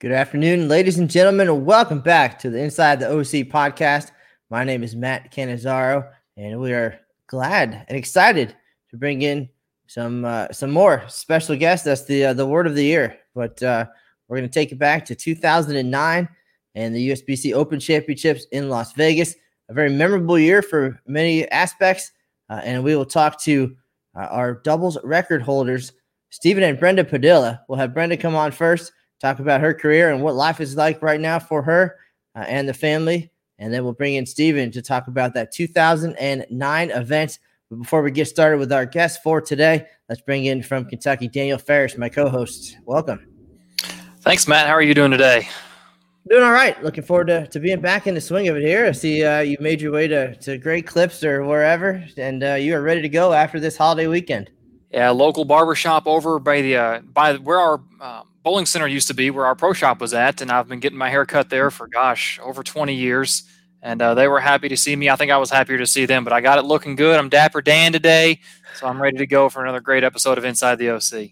Good afternoon, ladies and gentlemen, and welcome back to the Inside the OC podcast. My name is Matt Cannizzaro, and we are glad and excited to bring in some uh, some more special guests. That's the uh, the word of the year. But uh, we're going to take it back to 2009 and the USBC Open Championships in Las Vegas. A very memorable year for many aspects, uh, and we will talk to uh, our doubles record holders, Stephen and Brenda Padilla. We'll have Brenda come on first talk about her career and what life is like right now for her uh, and the family. And then we'll bring in Stephen to talk about that 2009 event. But before we get started with our guest for today, let's bring in from Kentucky Daniel Ferris, my co host. Welcome. Thanks, Matt. How are you doing today? Doing all right. Looking forward to, to being back in the swing of it here. I see uh, you made your way to, to Great Clips or wherever, and uh, you are ready to go after this holiday weekend. Yeah, local barbershop over by the uh, by where our um, bowling center used to be where our pro shop was at, and I've been getting my hair cut there for gosh over 20 years. And uh, they were happy to see me. I think I was happier to see them, but I got it looking good. I'm Dapper Dan today, so I'm ready to go for another great episode of Inside the OC.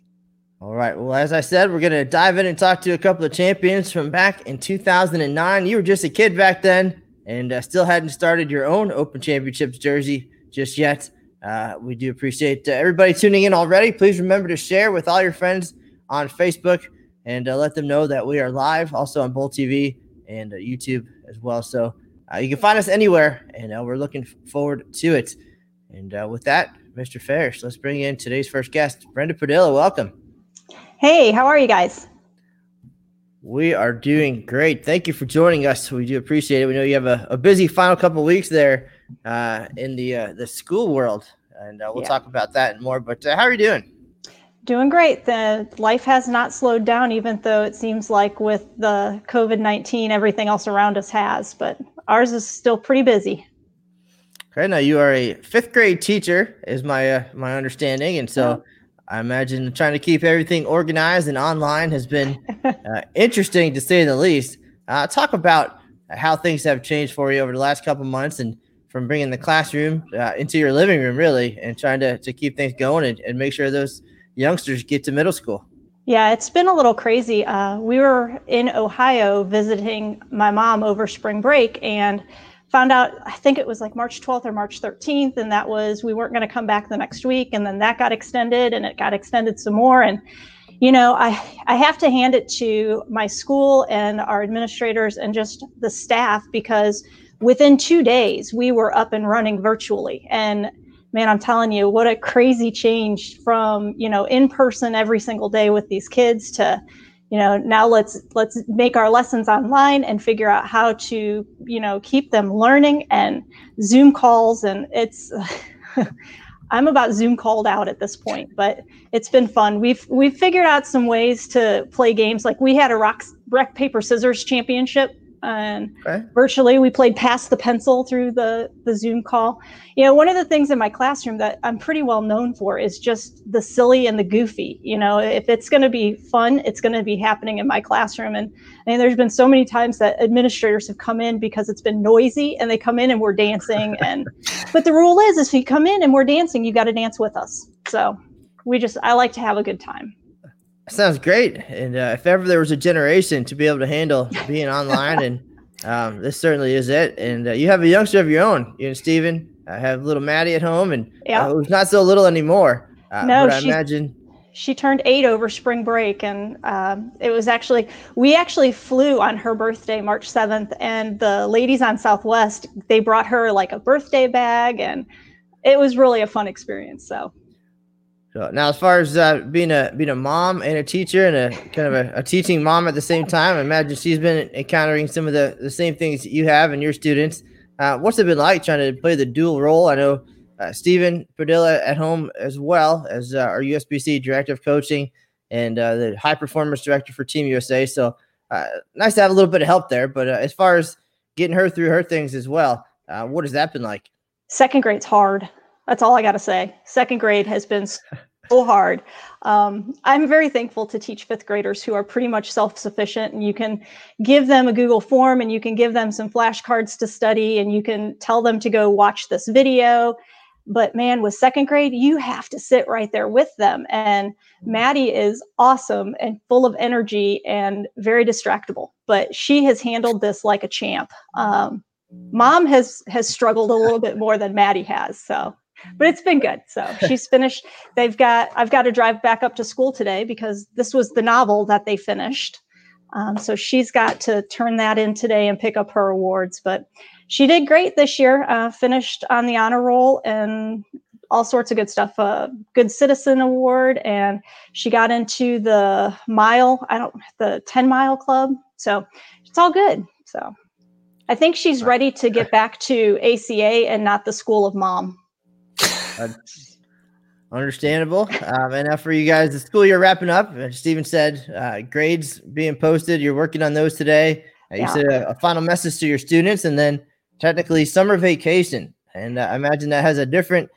All right. Well, as I said, we're going to dive in and talk to a couple of champions from back in 2009. You were just a kid back then and uh, still hadn't started your own Open Championships jersey just yet. Uh, we do appreciate uh, everybody tuning in already. Please remember to share with all your friends on Facebook and uh, let them know that we are live also on Bowl TV and uh, YouTube as well. So uh, you can find us anywhere, and uh, we're looking forward to it. And uh, with that, Mr. Ferris, let's bring in today's first guest, Brenda Padilla. Welcome. Hey, how are you guys? We are doing great. Thank you for joining us. We do appreciate it. We know you have a, a busy final couple weeks there uh, in the the school world, and we'll yeah. talk about that and more. But how are you doing? Doing great. The life has not slowed down, even though it seems like with the COVID 19, everything else around us has, but ours is still pretty busy. Okay, now you are a fifth grade teacher, is my uh, my understanding, and so I imagine trying to keep everything organized and online has been uh, interesting to say the least. Uh, talk about how things have changed for you over the last couple months, and from bringing the classroom uh, into your living room, really, and trying to to keep things going and, and make sure those youngsters get to middle school. Yeah, it's been a little crazy. Uh, we were in Ohio visiting my mom over spring break and found out, I think it was like March 12th or March 13th, and that was we weren't going to come back the next week. And then that got extended and it got extended some more. And, you know, I, I have to hand it to my school and our administrators and just the staff because within two days we were up and running virtually. And man, I'm telling you, what a crazy change from, you know, in person every single day with these kids to, you know, now let's let's make our lessons online and figure out how to, you know, keep them learning and Zoom calls and it's I'm about Zoom called out at this point, but it's been fun. We've we've figured out some ways to play games. Like we had a rock, rock paper scissors championship and okay. virtually we played pass the pencil through the the zoom call. You know one of the things in my classroom that i'm pretty well known for is just the silly and the goofy. You know if it's going to be fun it's going to be happening in my classroom. And I mean, there's been so many times that administrators have come in because it's been noisy and they come in and we're dancing. And but the rule is is if you come in and we're dancing you got to dance with us. So we just i like to have a good time Sounds great. And uh, if ever there was a generation to be able to handle being online, and um, this certainly is it. And uh, you have a youngster of your own. You and Stephen I have little Maddie at home, and yeah. uh, who's not so little anymore. Uh, no, I imagine she turned eight over spring break, and um, it was actually we actually flew on her birthday, March seventh, and the ladies on Southwest they brought her like a birthday bag, and it was really a fun experience. So so now, as far as uh, being a being a mom and a teacher and a kind of a, a, teaching mom at the same time, I imagine she's been encountering some of the, the same things you have and your students. Uh, what's it been like trying to play the dual role? I know uh, Stephen Padilla at home as well as uh, our USBC director of coaching and uh, the high performance director for Team USA. So uh, nice to have a little bit of help there. But as far as getting her through her things as well, what has that been like? Second grade's hard. That's all I got to say. Second grade has been so hard. Um, I'm very thankful to teach fifth graders who are pretty much self-sufficient, and you can give them a Google form, and you can give them some flashcards to study, and you can tell them to go watch this video. But man, with second grade, you have to sit right there with them. And Maddie is awesome and full of energy and very distractible, but she has handled this like a champ. Um, mom has has struggled a little bit more than Maddie has. So but it's been good. So she's finished. They've got, I've got to drive back up to school today because this was the novel that they finished. Um, so she's got to turn that in today and pick up her awards. But she did great this year, uh, finished on the honor roll and all sorts of good stuff. A good citizen award, and she got into the mile, I don't, the 10 mile club. So it's all good. So I think she's ready to get back to ACA and not the school of mom. Uh, understandable. Um, and now for you guys, the school year wrapping up. Stephen said uh, grades being posted. You're working on those today. Uh, you yeah. said a, a, final message to your students, and then technically summer vacation. And uh, I imagine that has a different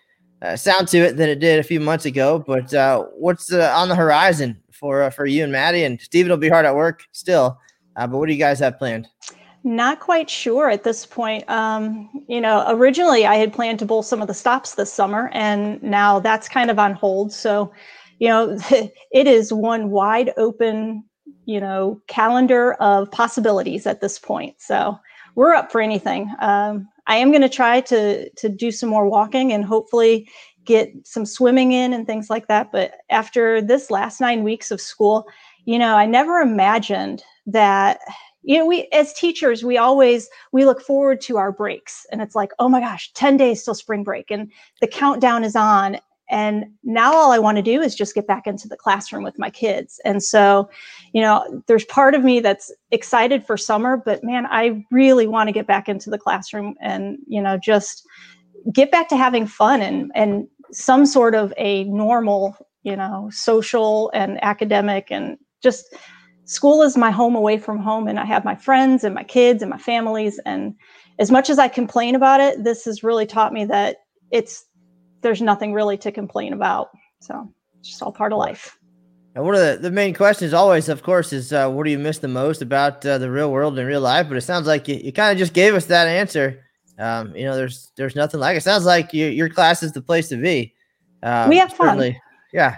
uh, sound to it than it did a few months ago. But uh, what's on the horizon for for you and Maddie? And Stephen will be hard at work still. but what do you guys have planned? Not quite sure at this point. Um, you know, originally I had planned to bowl some of the stops this summer, and now that's kind of on hold. So, you know, it is one wide open, you know, calendar of possibilities at this point. So we're up for anything. Um, I am going to try to to do some more walking and hopefully get some swimming in and things like that. But after this last nine weeks of school, you know, I never imagined that you know we as teachers we always we look forward to our breaks and it's like oh my gosh 10 days till spring break and the countdown is on and now all i want to do is just get back into the classroom with my kids and so you know there's part of me that's excited for summer but man i really want to get back into the classroom and you know just get back to having fun and and some sort of a normal you know social and academic and just school is my home away from home and i have my friends and my kids and my families and as much as i complain about it this has really taught me that it's there's nothing really to complain about. So it's just all part of life. And one of the, the main questions always of course is uh, what do you miss the most about uh, the real world and real life? But it sounds like you, you kind of just gave us that answer. Um, you know there's there's nothing like it sounds like you, your class is the place to be. Um, we have fun. yeah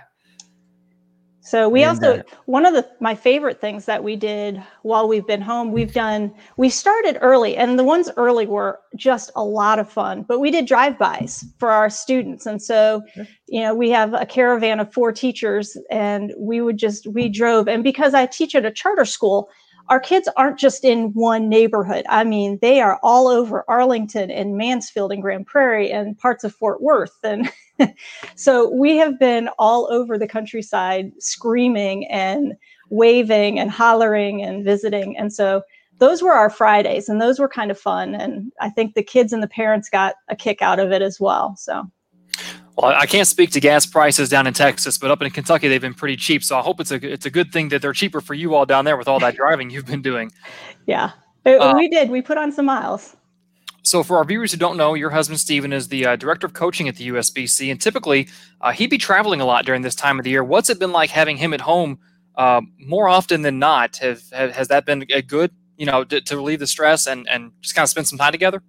so we also uh, one of the my favorite things that we did while we've been home, we've done we started early and the ones early were just a lot of fun. But we did drive-bys for our students. And so, you know, we have a caravan of four teachers and we would just we drove and because I teach at a charter school, our kids aren't just in one neighborhood. I mean, they are all over Arlington and Mansfield and Grand Prairie and parts of Fort Worth. And so we have been all over the countryside screaming and waving and hollering and visiting. And so those were our Fridays and those were kind of fun. And I think the kids and the parents got a kick out of it as well. So well, I can't speak to gas prices down in Texas, but up in Kentucky they've been pretty cheap. So I hope it's a it's a good thing that they're cheaper for you all down there with all that driving you've been doing. Yeah, uh, we did. We put on some miles. So, for our viewers who don't know, your husband Stephen is the uh, director of coaching at the USBC, and typically uh, he'd be traveling a lot during this time of the year. What's it been like having him at home uh, more often than not? Have, have, has that been a good, you know, to, to relieve the stress and and just kind of spend some time together?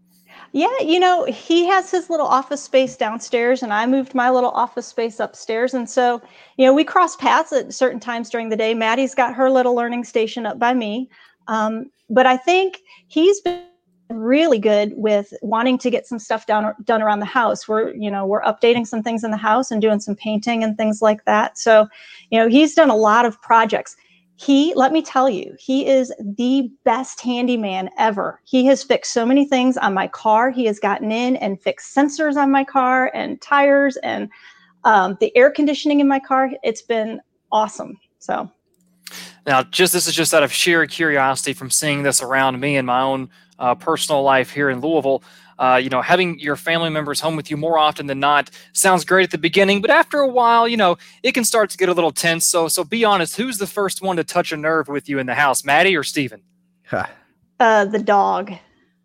Yeah, you know, he has his little office space downstairs, and I moved my little office space upstairs. And so, you know, we cross paths at certain times during the day. Maddie's got her little learning station up by me. Um, but I think he's been really good with wanting to get some stuff done done around the house. We're, you know, we're updating some things in the house and doing some painting and things like that. So, you know, he's done a lot of projects he let me tell you he is the best handyman ever. He has fixed so many things on my car. He has gotten in and fixed sensors on my car and tires and um, the air conditioning in my car. It's been awesome. So. Now just this is just out of sheer curiosity from seeing this around me in my own uh, personal life here in louisville uh, you know, having your family members home with you more often than not sounds great at the beginning, but after a while, you know, it can start to get a little tense. So, so be honest. Who's the first one to touch a nerve with you in the house, Maddie or Stephen? uh, the dog.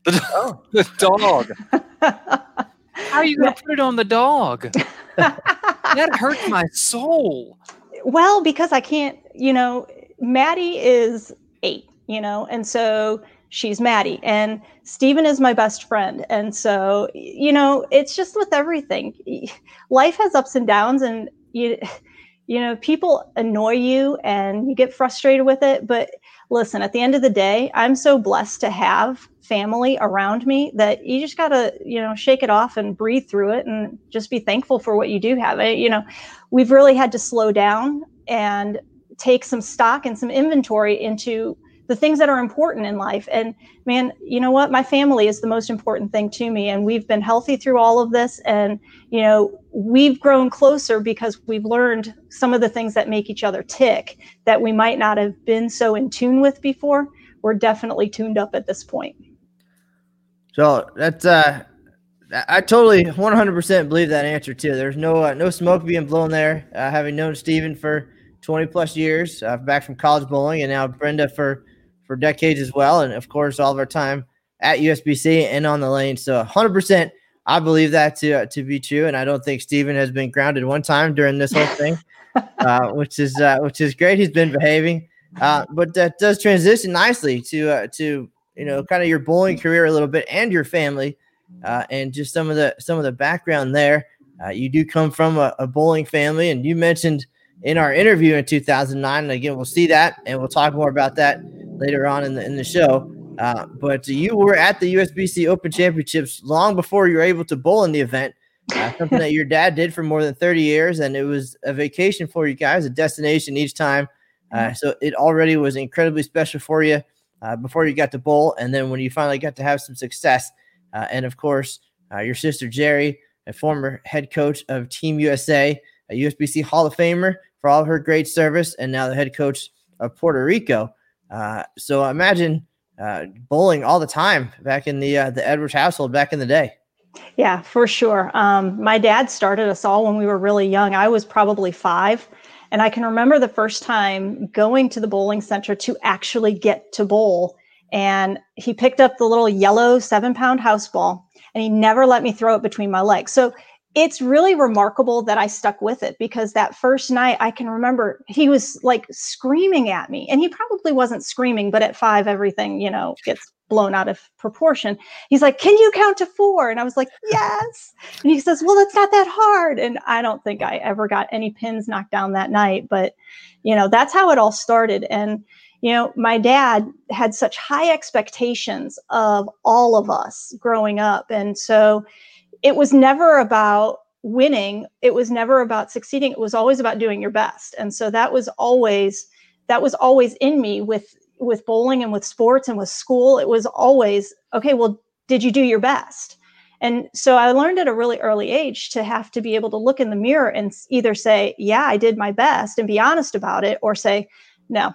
The, oh. the dog. How are you going to put it on the dog? that hurts my soul. Well, because I can't, you know, Maddie is eight, you know, and so she's Maddie. And Stephen is my best friend. And so, you know, it's just with everything. Life has ups and downs and you you know, people annoy you and you get frustrated with it, but listen, at the end of the day, I'm so blessed to have family around me that you just got to, you know, shake it off and breathe through it and just be thankful for what you do have. You know, we've really had to slow down and take some stock and some inventory into the things that are important in life. And man, you know what? My family is the most important thing to me. And we've been healthy through all of this. And, you know, we've grown closer because we've learned some of the things that make each other tick that we might not have been so in tune with before. We're definitely tuned up at this point. So that's, uh, I totally 100% believe that answer too. There's no uh, no smoke being blown there. Uh, having known Stephen for 20 plus years, uh, back from college bowling, and now Brenda for for decades as well. And of course, all of our time at USBC and on the lane. So 100%, I believe that to, uh, to be true. And I don't think Stephen has been grounded one time during this whole thing, uh, which is uh, which is great. He's been behaving. Uh, but that does transition nicely to uh, to you know kind of your bowling career a little bit and your family uh, and just some of the some of the background there. you do come from a, a bowling family, and you mentioned in our interview in 2009. And again, we'll see that and we'll talk more about that later on in the in the show. Uh, but you were at the USBC Open Championships long before you were able to bowl in the event. Uh, something that your dad did for more than 30 years, and it was a vacation for you guys, a destination each time. Uh, mm-hmm. so it already was incredibly special for you uh, before you got to bowl, and then when you finally got to have some success, uh, and of course uh, your sister Jeri, a former head coach of Team USA, a USBC Hall of Famer for all her great service, and now the head coach of Puerto Rico. Uh, so imagine uh, bowling all the time back in the uh, the Edwards household back in the day. Yeah, for sure. Um, my dad started us all when we were really young. I was probably five. And I can remember the first time going to the bowling center to actually get to bowl. And he picked up the little yellow seven pound house ball and he never let me throw it between my legs. So it's really remarkable that I stuck with it because that first night I can remember he was like screaming at me and he probably wasn't screaming, but at five, everything, you know, gets blown out of proportion. He's like, Can you count to four? And I was like, Yes. And he says, Well, it's not that hard. And I don't think I ever got any pins knocked down that night, but you know, that's how it all started. And you know, my dad had such high expectations of all of us growing up. And so it was never about winning. It was never about succeeding. It was always about doing your best. And so that was always that was always in me with with bowling and with sports and with school. It was always okay well did you do your best? And so i learned at a really early age to have to be able to look in the mirror and either say yeah i did my best and be honest about it or say no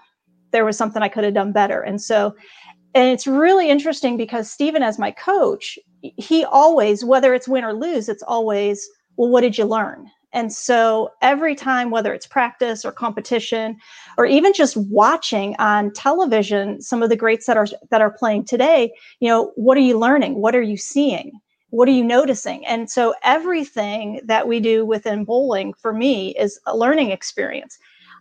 there was something i could have done better. And so and it's really interesting because stephen as my coach, he always, whether it's win or lose, it's always, well, what did you learn? And so every time, whether it's practice or competition, or even just watching on television, some of the greats that are that are playing today, you know, what are you learning? What are you seeing? What are you noticing? And so everything that we do within bowling for me is a learning experience.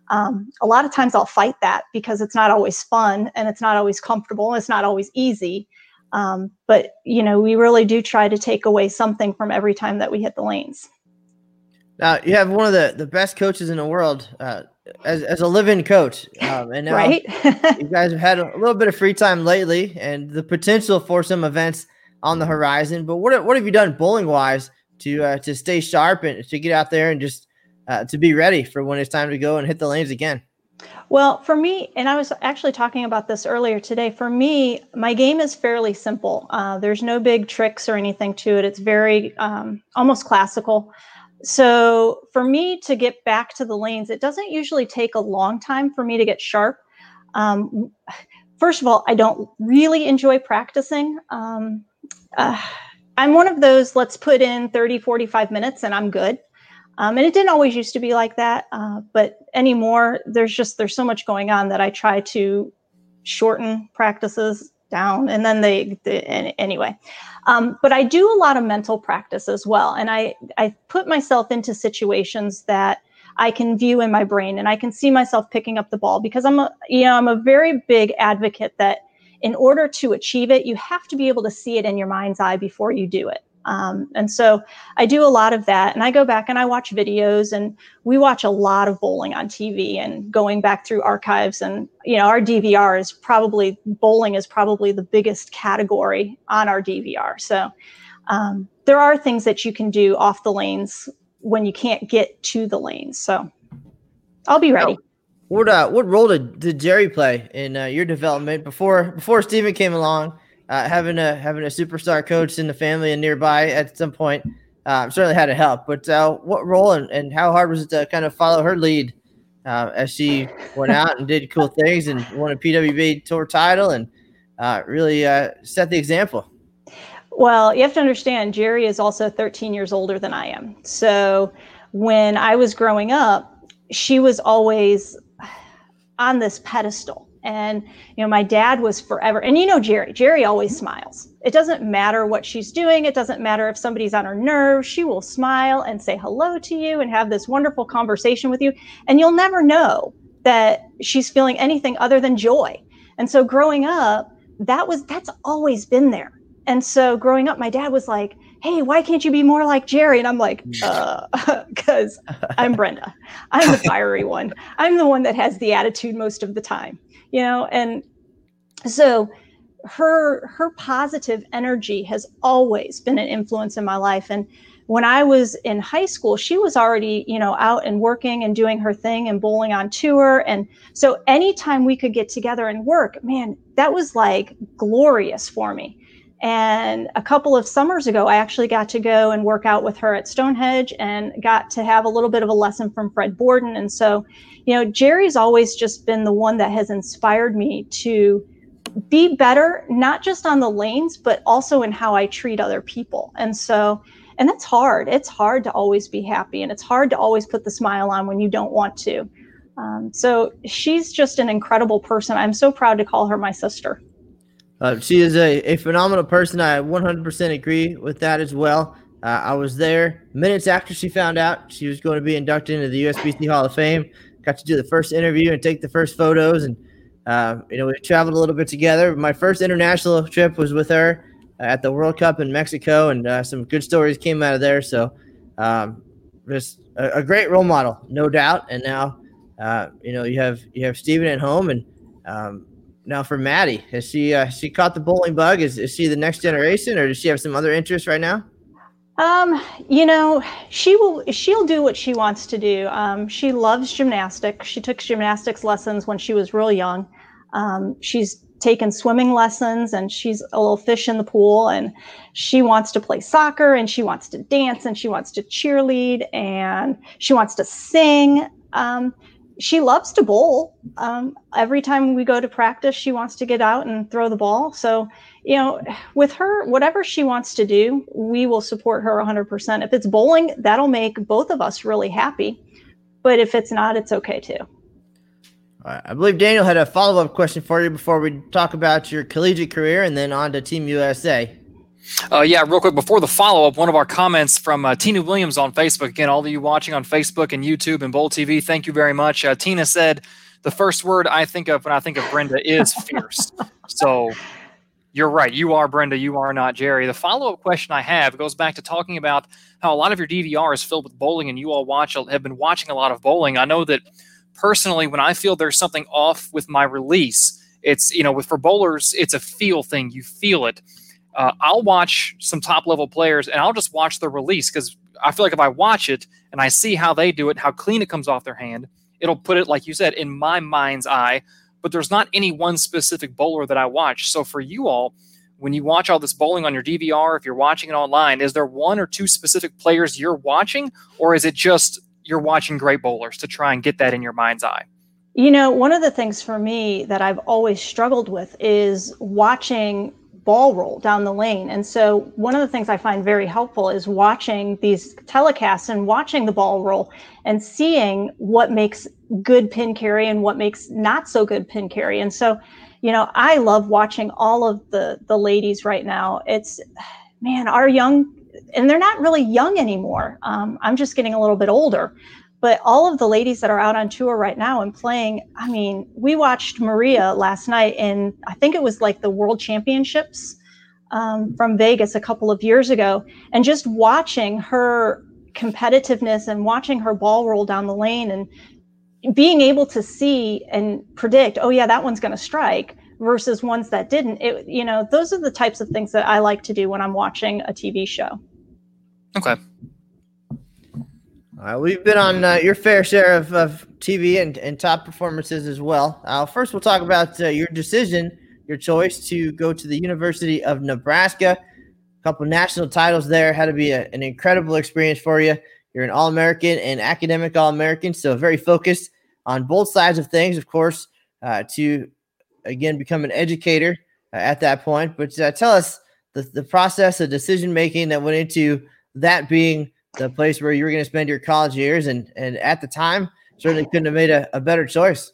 Um, a lot of times I'll fight that because it's not always fun and it's not always comfortable and it's not always easy. Um, but you know, we really do try to take away something from every time that we hit the lanes. Now you have one of the, the best coaches in the world uh, as, as a live-in coach, um, and now right? you guys have had a little bit of free time lately, and the potential for some events on the horizon. But what what have you done bowling wise to uh, to stay sharp and to get out there and just uh, to be ready for when it's time to go and hit the lanes again? Well, for me, and I was actually talking about this earlier today. For me, my game is fairly simple. Uh, there's no big tricks or anything to it. It's very um, almost classical. So for me to get back to the lanes, it doesn't usually take a long time for me to get sharp. Um, first of all, I don't really enjoy practicing. Um, uh, I'm one of those, let's put in 30, 45 minutes and I'm good. Um, and it didn't always used to be like that, uh, but anymore, there's just there's so much going on that I try to shorten practices down, and then they, they anyway. Um, but I do a lot of mental practice as well, and I I put myself into situations that I can view in my brain, and I can see myself picking up the ball because I'm a you know I'm a very big advocate that in order to achieve it, you have to be able to see it in your mind's eye before you do it. Um, and so I do a lot of that. And I go back and I watch videos, and we watch a lot of bowling on TV and going back through archives. And, you know, our DVR is probably, bowling is probably the biggest category on our DVR. So um, there are things that you can do off the lanes when you can't get to the lanes. So I'll be ready. What uh, what role did, did Jeri play in uh, your development before before Stephen came along? Uh, having a having a superstar coach in the family and nearby at some point uh, certainly had to help. But uh, what role and, and how hard was it to kind of follow her lead uh, as she went out and did cool things and won a PWB Tour title and uh, really uh, set the example? Well, you have to understand, Jeri is also 13 years older than I am. So when I was growing up, she was always on this pedestal. And, you know, my dad was forever, and you know, Jeri, Jeri always smiles. It doesn't matter what she's doing. It doesn't matter if somebody's on her nerves. She will smile and say hello to you and have this wonderful conversation with you. And you'll never know that she's feeling anything other than joy. And so growing up, that was, that's always been there. And so growing up, my dad was like, hey, why can't you be more like Jeri? And I'm like, because uh, I'm Brenda. I'm the fiery one. I'm the one that has the attitude most of the time, you know? And so her her positive energy has always been an influence in my life. And when I was in high school, she was already, you know, out and working and doing her thing and bowling on tour. And so anytime we could get together and work, man, that was like glorious for me and a couple of summers ago, I actually got to go and work out with her at Stonehenge and got to have a little bit of a lesson from Fred Borden. And so, you know, Jeri's always just been the one that has inspired me to be better, not just on the lanes, but also in how I treat other people. And so, and that's hard. It's hard to always be happy and it's hard to always put the smile on when you don't want to. Um, so she's just an incredible person. I'm so proud to call her my sister. Uh, she is a, a phenomenal person. I 100% agree with that as well. Uh, I was there minutes after she found out she was going to be inducted into the USBC Hall of Fame. Got to do the first interview and take the first photos, and uh, you know we traveled a little bit together. My first international trip was with her at the World Cup in Mexico, and uh, some good stories came out of there. So, um, just a, a, great role model, no doubt. And now, uh, you know, you have you have Stephen at home, and um, now for Maddie, has she uh, she caught the bowling bug? Is, is she the next generation, or does she have some other interests right now? Um, you know, she will she'll do what she wants to do. Um, she loves gymnastics. She took gymnastics lessons when she was real young. Um, she's taken swimming lessons and she's a little fish in the pool and she wants to play soccer and she wants to dance and she wants to cheerlead and she wants to sing. Um, she loves to bowl. Um, every time we go to practice, she wants to get out and throw the ball. So, you know, with her, whatever she wants to do, we will support her 100%. If it's bowling, that'll make both of us really happy. But if it's not, it's okay too. All right. I believe Daniel had a follow up question for you before we talk about your collegiate career and then on to Team USA. Uh, yeah, real quick before the follow up, one of our comments from uh, Tina Williams on Facebook. Again, all of you watching on Facebook and YouTube and Bowl TV, thank you very much. Uh, Tina said the first word I think of when I think of Brenda is fierce. so you're right. You are Brenda. You are not Jeri. The follow up question I have goes back to talking about how a lot of your DVR is filled with bowling, and you all watch have been watching a lot of bowling. I know that personally, when I feel there's something off with my release, it's you know, with for bowlers, it's a feel thing. You feel it uh, I'll watch some top level players and I'll just watch the release because I feel like if I watch it and I see how they do it, how clean it comes off their hand, it'll put it, like you said, in my mind's eye. But there's not any one specific bowler that I watch. So for you all, when you watch all this bowling on your DVR, if you're watching it online, is there one or two specific players you're watching, or is it just you're watching great bowlers to try and get that in your mind's eye? You know, one of the things for me that I've always struggled with is watching ball roll down the lane. And so one of the things I find very helpful is watching these telecasts and watching the ball roll and seeing what makes good pin carry and what makes not so good pin carry. And so, you know, I love watching all of the the ladies right now. It's man, our young and they're not really young anymore. Um, I'm just getting a little bit older. But all of the ladies that are out on tour right now and playing, I mean, we watched Maria last night in, I think it was like the World Championships um, from Vegas a couple of years ago. And just watching her competitiveness and watching her ball roll down the lane and being able to see and predict, oh, yeah, that one's going to strike versus ones that didn't. It, you know, those are the types of things that I like to do when I'm watching a TV show. Okay. Uh, we've been on uh, your fair share of, of TV and, and top performances as well. Uh, first, we'll talk about uh, your decision, your choice to go to the University of Nebraska. A couple national titles there had to be a, an incredible experience for you. You're an All American and academic All American, so very focused on both sides of things, of course, uh, to again become an educator uh, at that point. But tell us the, the process of decision making that went into that being the place where you were going to spend your college years, and and at the time certainly couldn't have made a, a better choice.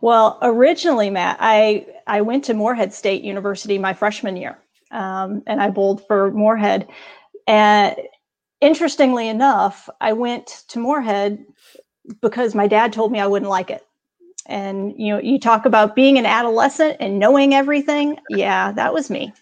Well, originally, Matt, I I went to Morehead State University my freshman year, um, and I bowled for Morehead. And interestingly enough, I went to Morehead because my dad told me I wouldn't like it. And you know, you talk about being an adolescent and knowing everything. Yeah, that was me.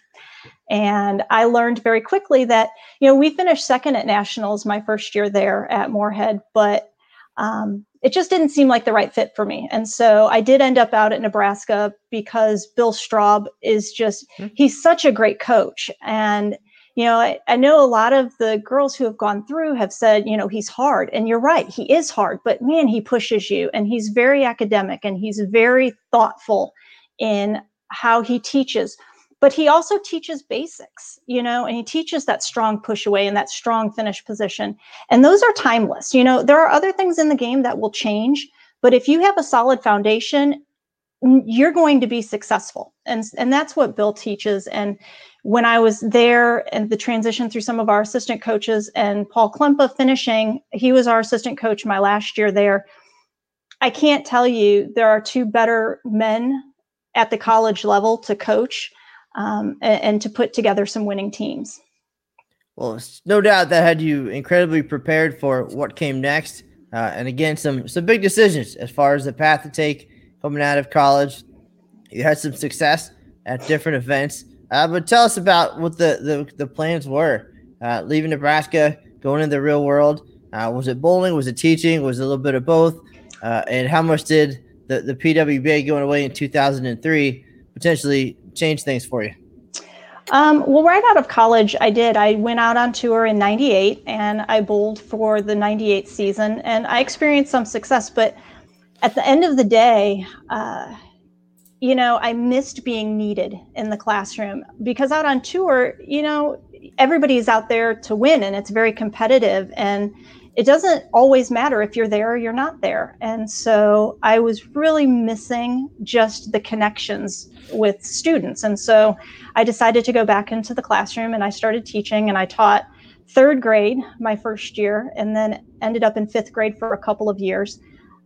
And I learned very quickly that, you know, we finished second at nationals my first year there at Morehead, but um, it just didn't seem like the right fit for me. And so I did end up out at Nebraska because Bill Straub is just, mm-hmm. he's such a great coach. And, you know, I, I, know a lot of the girls who have gone through have said, you know, he's hard. And you're right, he is hard, but man, he pushes you and he's very academic and he's very thoughtful in how he teaches but he also teaches basics you know and he teaches that strong push away and that strong finish position. And those are timeless. You know there are other things in the game that will change but if you have a solid foundation you're going to be successful. And and that's what bill teaches. And when i was there and the transition through some of our assistant coaches and paul klempa finishing he was our assistant coach my last year there. I can't tell you there are two better men at the college level to coach um, and, and, to put together some winning teams. Well, no doubt that had you incredibly prepared for what came next, uh, and again, some some big decisions as far as the path to take coming out of college. You had some success at different events, uh, but tell us about what the the, the plans were. Uh, leaving Nebraska, going into the real world. Uh, was it bowling? Was it teaching? Was it a little bit of both? Uh, and how much did the, the PWBA going away in 2003 potentially change things for you? Um, well, right out of college, I did. I went out on tour in 98 and I bowled for the 98 season and I experienced some success. But at the end of the day, uh, you know, I missed being needed in the classroom because out on tour, you know, everybody's out there to win and it's very competitive. And it doesn't always matter if you're there or you're not there. And so I was really missing just the connections with students. And so I decided to go back into the classroom and I started teaching and I taught third grade my first year and then ended up in fifth grade for a couple of years.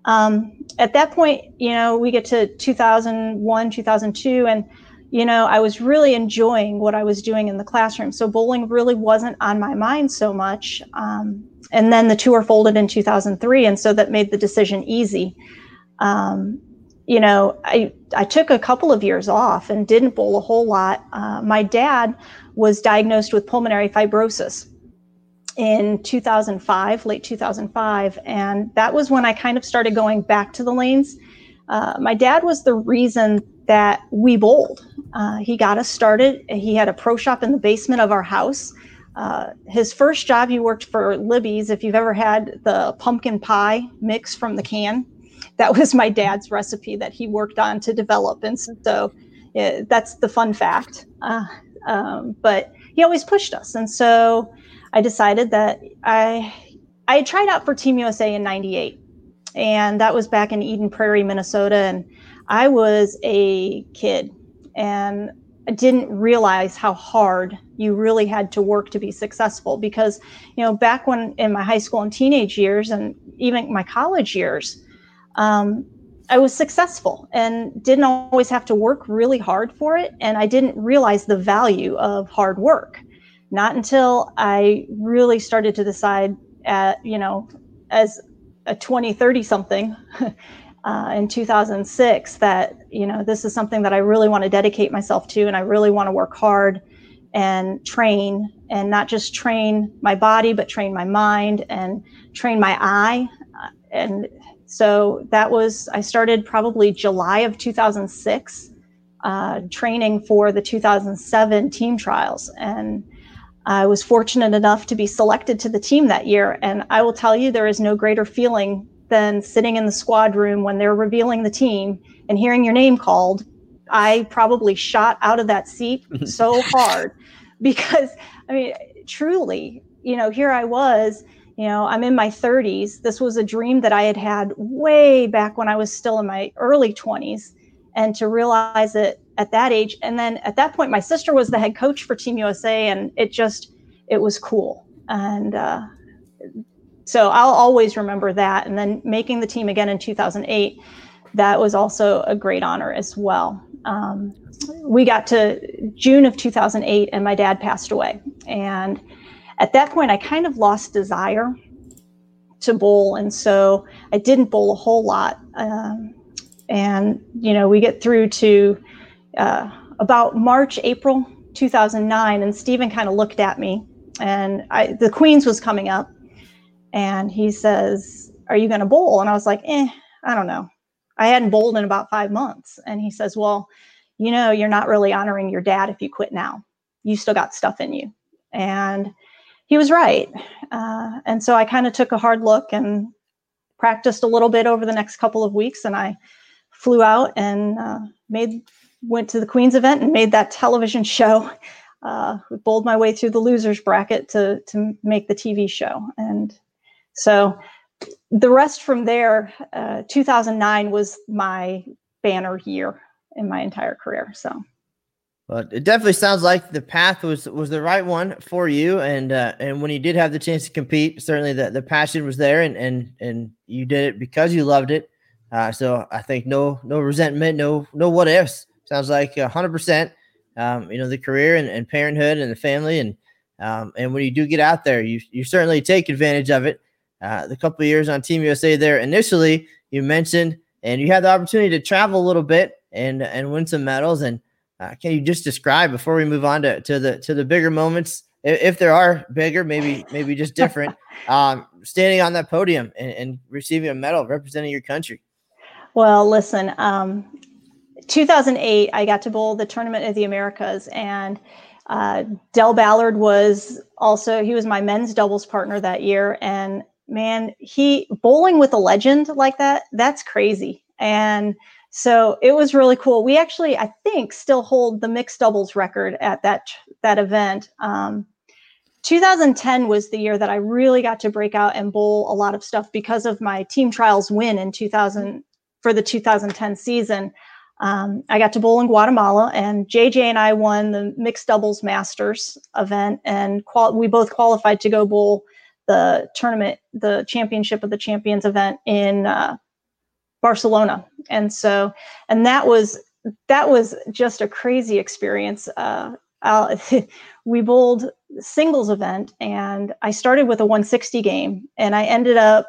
Um, at that point, you know, we get to 2001, 2002, and you know, I was really enjoying what I was doing in the classroom. So bowling really wasn't on my mind so much. Um, and then the two tour folded in 2003 and so that made the decision easy. Um, you know I, I took a couple of years off and didn't bowl a whole lot. Uh, my dad was diagnosed with pulmonary fibrosis in 2005 late 2005 and that was when i kind of started going back to the lanes. Uh, my dad was the reason that we bowled. Uh, he got us started. He had a pro shop in the basement of our house uh, his first job, he worked for Libby's. If you've ever had the pumpkin pie mix from the can, that was my dad's recipe that he worked on to develop. And so yeah, that's the fun fact. Uh, um, but he always pushed us. And so I decided that I, I tried out for Team USA in 98. And that was back in Eden Prairie, Minnesota. And I was a kid. And didn't realize how hard you really had to work to be successful because you know back when in my high school and teenage years and even my college years um, i was successful and didn't always have to work really hard for it. And i didn't realize the value of hard work. Not until i really started to decide at you know as a 20, 30 something uh, in 2006 that, you know, this is something that I really want to dedicate myself to and I really want to work hard and train and not just train my body, but train my mind and train my eye. Uh, and so that was, I started probably July of 2006, uh, training for the 2007 team trials. And I was fortunate enough to be selected to the team that year. And I will tell you, there is no greater feeling than sitting in the squad room when they're revealing the team and hearing your name called. I probably shot out of that seat so hard because, I mean, truly, you know, here I was, you know, I'm in my 30s. This was a dream that I had had way back when I was still in my early 20s. And to realize it at that age. And then at that point, my sister was the head coach for Team USA, and it just it was cool. And uh, so I'll always remember that. And then making the team again in 2008, that was also a great honor as well. Um, we got to June of 2008, and my dad passed away. And at that point, I kind of lost desire to bowl, and so I didn't bowl a whole lot. Um, and you know, we get through to uh, about March, April 2009, and Stephen kind of looked at me, and I, the Queens was coming up, and he says, "Are you going to bowl?" And I was like, "Eh, I don't know. I hadn't bowled in about five months." And he says, "Well, you know, you're not really honoring your dad if you quit now. You still got stuff in you." And he was right. Uh, and so I kind of took a hard look and practiced a little bit over the next couple of weeks, and I flew out and uh, made went to the Queens event and made that television show. Uh, bowled my way through the losers bracket to to make the TV show, and so the rest from there. Uh, 2009 was my banner year in my entire career. So. Well, it definitely sounds like the path was was the right one for you, and uh, and when you did have the chance to compete, certainly the, the passion was there, and and and you did it because you loved it. Uh, so I think no no resentment, no no what ifs. Sounds like hundred um, percent. You know the career and, and, parenthood and the family, and um, and when you do get out there, you you certainly take advantage of it. Uh, the couple years on Team USA there initially, you mentioned, and you had the opportunity to travel a little bit and and win some medals. And uh, can you just describe before we move on to, to the to the bigger moments, if, if there are bigger, maybe maybe just different, um, standing on that podium and, and, receiving a medal representing your country? Well, listen, um, 2008, I got to bowl the Tournament of the Americas, and uh, Del Ballard was also he was my men's doubles partner that year, and man, he bowling with a legend like that, that's crazy. And so it was really cool. We actually, I think, still hold the mixed doubles record at that that event. Um, 2010 was the year that I really got to break out and bowl a lot of stuff because of my team trials win in 2000 for the 2010 season. Um, I got to bowl in Guatemala, and JJ and I won the mixed doubles masters event, and qual- we both qualified to go bowl the tournament, the championship of the champions event in uh, Barcelona. And so, and that was that was just a crazy experience. Uh, we bowled singles event, and I started with a 160 game, and I ended up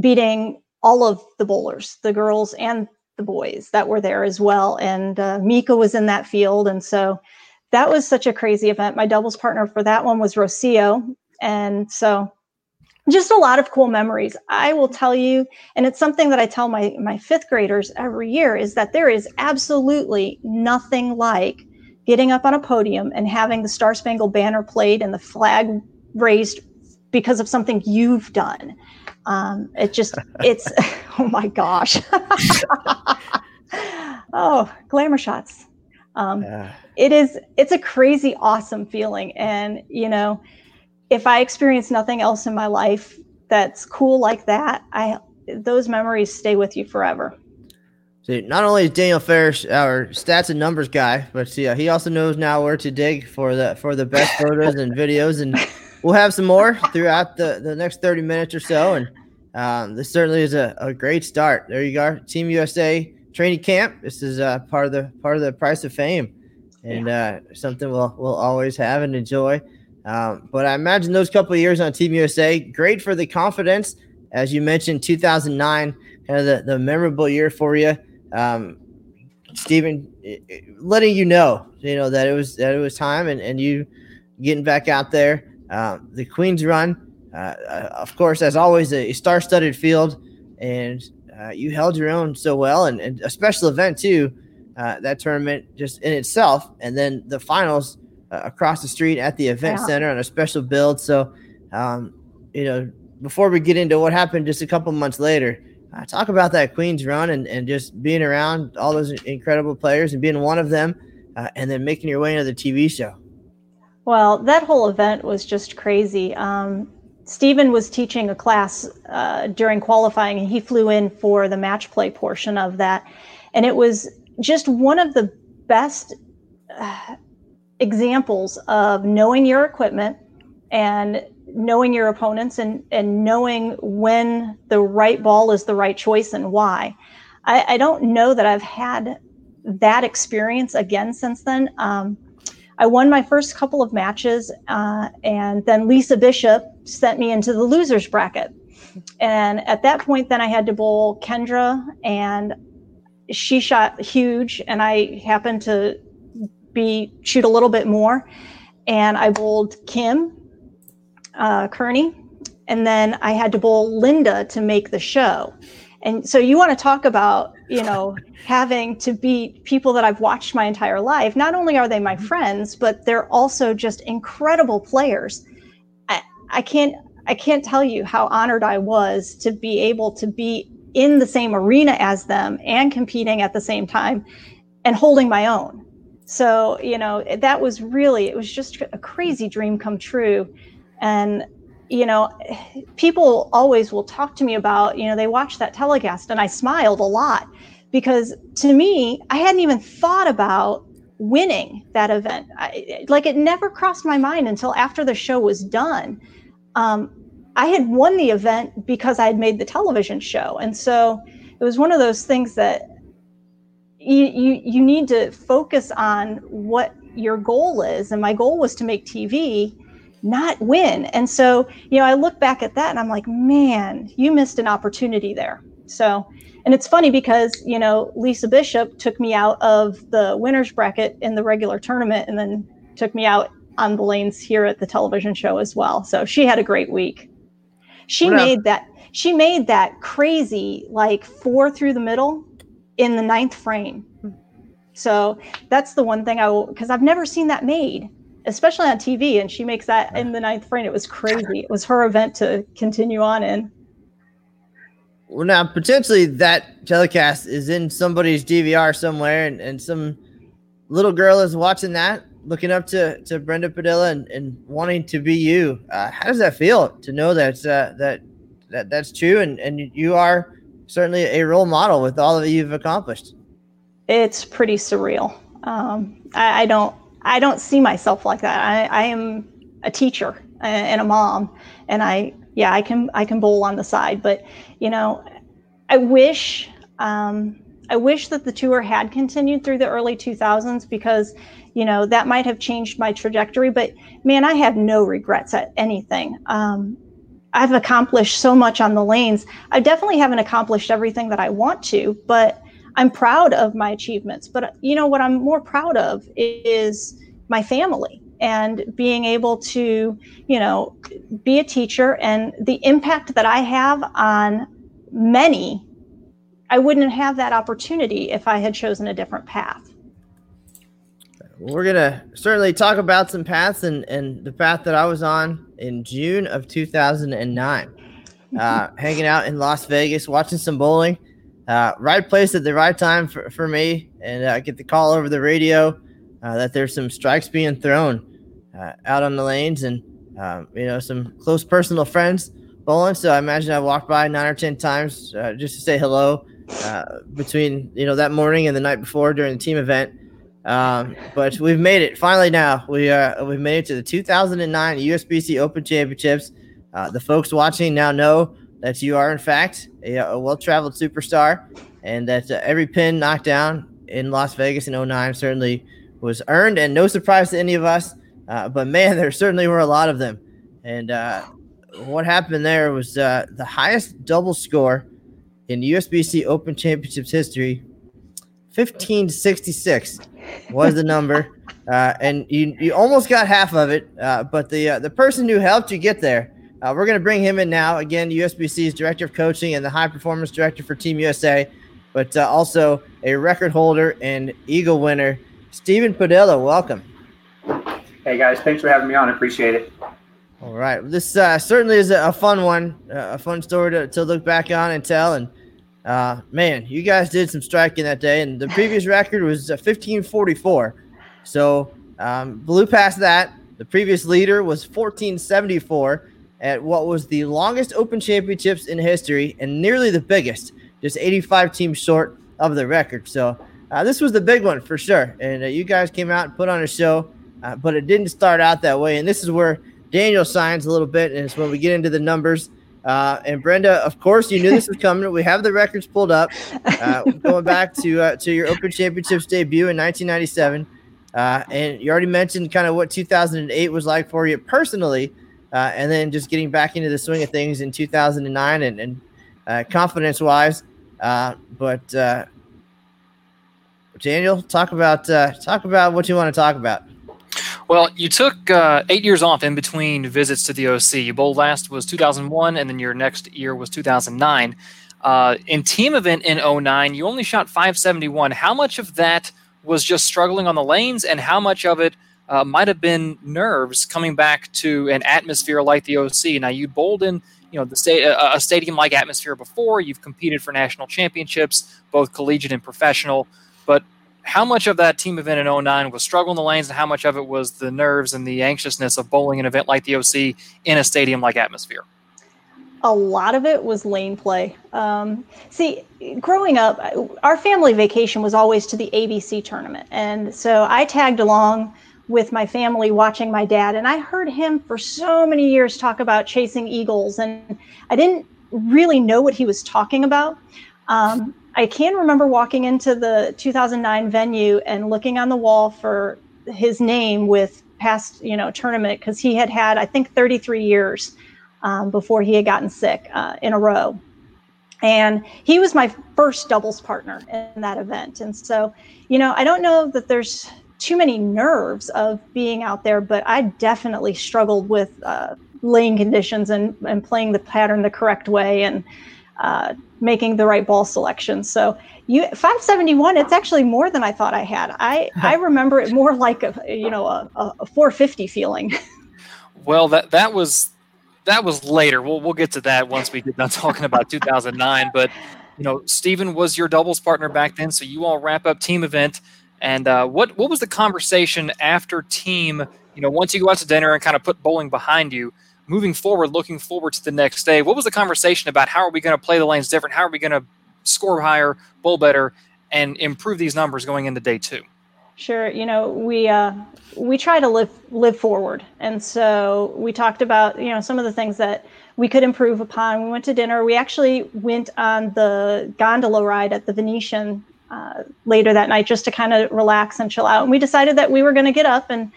beating all of the bowlers, the girls and the boys that were there as well. And uh, Mika was in that field. And so that was such a crazy event. My doubles partner for that one was Rocio. And so just a lot of cool memories. I will tell you, and it's something that I tell my, my fifth graders every year, is that there is absolutely nothing like getting up on a podium and having the Star Spangled Banner played and the flag raised because of something you've done. Um, it just, it's, oh my gosh. oh, glamour shots. Um, yeah. It is, it's a crazy, awesome feeling. And, you know, if I experience nothing else in my life that's cool like that, I, those memories stay with you forever. See, not only is Daniel Ferris our stats and numbers guy, but see, uh, he also knows now where to dig for the for the best photos and videos, and we'll have some more throughout the the next thirty minutes or so. And um, this certainly is a, a great start. There you go, Team USA training camp. This is uh, part of the part of the price of fame, and yeah. uh, something we'll we'll always have and enjoy. Um, but I imagine those couple of years on Team USA, great for the confidence as you mentioned, 2009, kind of the, the memorable year for you. Um, Stephen, letting you know, you know that it was that it was time, and, and you getting back out there. Um, the Queens run, uh, uh, of course, as always, a star-studded field, and uh, you held your own so well, and, and a special event too. Uh, that tournament just in itself, and then the finals uh, across the street at the event yeah. center on a special build. So, um, you know, before we get into what happened just a couple months later, uh, talk about that Queens run and, and just being around all those incredible players and being one of them, uh, and then making your way into the TV show. Well, that whole event was just crazy. Um, Stephen was teaching a class uh, during qualifying, and he flew in for the match play portion of that. And it was just one of the best uh, examples of knowing your equipment and knowing your opponents and, and knowing when the right ball is the right choice and why. I, I don't know that I've had that experience again since then. Um, I won my first couple of matches, uh, and then Lisa Bishop sent me into the losers bracket. And at that point, then I had to bowl Kendra, and she shot huge, and I happened to be shoot a little bit more, and I bowled Kim uh, Kearney, and then I had to bowl Linda to make the show. And so you want to talk about, you know, having to beat people that I've watched my entire life. Not only are they my friends, but they're also just incredible players. I, I can't I can't tell you how honored I was to be able to be in the same arena as them and competing at the same time and holding my own. So, you know, that was really, it was just a crazy dream come true. And, you know, people always will talk to me about, you know, they watch that telecast and I smiled a lot because to me, I hadn't even thought about winning that event. I, like it never crossed my mind until after the show was done. Um, I had won the event because I had made the television show. And so it was one of those things that you, you, you need to focus on what your goal is. And my goal was to make TV, not win. And so, you know, I look back at that and I'm like, man, you missed an opportunity there. So, and it's funny because, you know, Lisa Bishop took me out of the winner's bracket in the regular tournament and then took me out on the lanes here at the television show as well. So she had a great week. She made that she made that crazy like four through the middle in the ninth frame. So that's the one thing I will because I've never seen that made, especially on TV. And she makes that in the ninth frame. It was crazy. It was her event to continue on in. Well, now potentially that telecast is in somebody's DVR somewhere, and, and some little girl is watching that looking up to to Brenda Padilla and, and wanting to be you. Uh, how does that feel to know that uh, that that that's true and and you are certainly a role model with all that you've accomplished? It's pretty surreal. Um, I, I, don't I don't see myself like that. I, I am a teacher and a mom, and I yeah I can I can bowl on the side, but you know I wish. Um, I wish that the tour had continued through the early 2000s because you know that might have changed my trajectory but man i have no regrets at anything um, i've accomplished so much on the lanes. I definitely haven't accomplished everything that i want to but i'm proud of my achievements. But you know what i'm more proud of is my family and being able to you know be a teacher and the impact that i have on many. I wouldn't have that opportunity if i had chosen a different path we're gonna certainly talk about some paths and and the path that I was on in June of 2009, uh, hanging out in Las Vegas, watching some bowling. Uh, right place at the right time for, for me, and I uh, get the call over the radio uh, that there's some strikes being thrown uh, out on the lanes, and um, you know some close personal friends bowling. So I imagine I walked by nine or ten times uh, just to say hello between you know that morning and the night before during the team event. Um, but we've made it finally. Now we uh, we've made it to the 2009 USBC Open Championships. Uh, the folks watching now know that you are in fact a, a well-traveled superstar, and that uh, every pin knocked down in Las Vegas in 09 certainly was earned, and no surprise to any of us. Uh, but man, there certainly were a lot of them, and uh, what happened there was the highest double score in USBC Open Championships history. 1566 was the number. Uh, and you, you almost got half of it, uh, but the uh, the person who helped you get there, uh, we're going to bring him in now. Again, USBC's director of coaching and the high performance director for Team USA, but uh, also a record holder and Eagle winner, Stephen Padilla. Welcome. Hey guys, thanks for having me on. I appreciate it. All right, this uh, certainly is a, fun one, a fun story to, to look back on and tell. And man, you guys did some striking that day, and the previous record was 1544. So um, blew past that. The previous leader was 1474 at what was the longest Open Championships in history and nearly the biggest, just 85 teams short of the record. So uh, this was the big one for sure. And uh, you guys came out and put on a show, uh, but it didn't start out that way. And this is where Daniel signs a little bit, and it's when we get into the numbers. Uh, and Brenda, of course, you knew this was coming. We have the records pulled up, uh, going back to uh, to your Open Championships debut in 1997. Uh, and you already mentioned kind of what 2008 was like for you personally, uh, and then just getting back into the swing of things in 2009 and, and uh, confidence wise. Uh, but uh, Daniel, talk about uh, talk about what you want to talk about. Well, you took eight years off in between visits to the OC. You bowled last was 2001, and then your next year was 2009. in team event in 09, you only shot 571. How much of that was just struggling on the lanes and how much of it uh, might have been nerves coming back to an atmosphere like the OC. Now you bowled in, you know, the a stadium like atmosphere before. You've competed for national championships, both collegiate and professional. But how much of that team event in 09 was struggling the lanes, and how much of it was the nerves and the anxiousness of bowling an event like the OC in a stadium like atmosphere? a lot of it was lane play. Um, see, growing up, our family vacation was always to the ABC tournament. And so I tagged along with my family watching my dad. And I heard him for so many years talk about chasing eagles. And I didn't really know what he was talking about. Um, I can remember walking into the 2009 venue and looking on the wall for his name with past, you know, tournament because he had had, I think, 33 years um, before he had gotten sick uh, in a row. And he was my first doubles partner in that event. And so, you know, I don't know that there's too many nerves of being out there, but I definitely struggled with uh, laying conditions and, and playing the pattern the correct way and uh, making the right ball selection. So you 571, it's actually more than I thought I had. I, I remember it more like a, you know, a, a 450 feeling. well, that, that was that was later. We'll we'll get to that once we get done talking about 2009. But you know, Stephen was your doubles partner back then, so you all wrap up team event. And uh, what what was the conversation after team? You know, once you go out to dinner and kind of put bowling behind you, moving forward, looking forward to the next day. What was the conversation about? How are we going to play the lanes different? How are we going to score higher, bowl better, and improve these numbers going into day two? Sure. You know, we uh, we try to live live forward, and so we talked about you know some of the things that we could improve upon. We went to dinner. We actually went on the gondola ride at the Venetian uh, later that night just to kind of relax and chill out. And we decided that we were going to get up and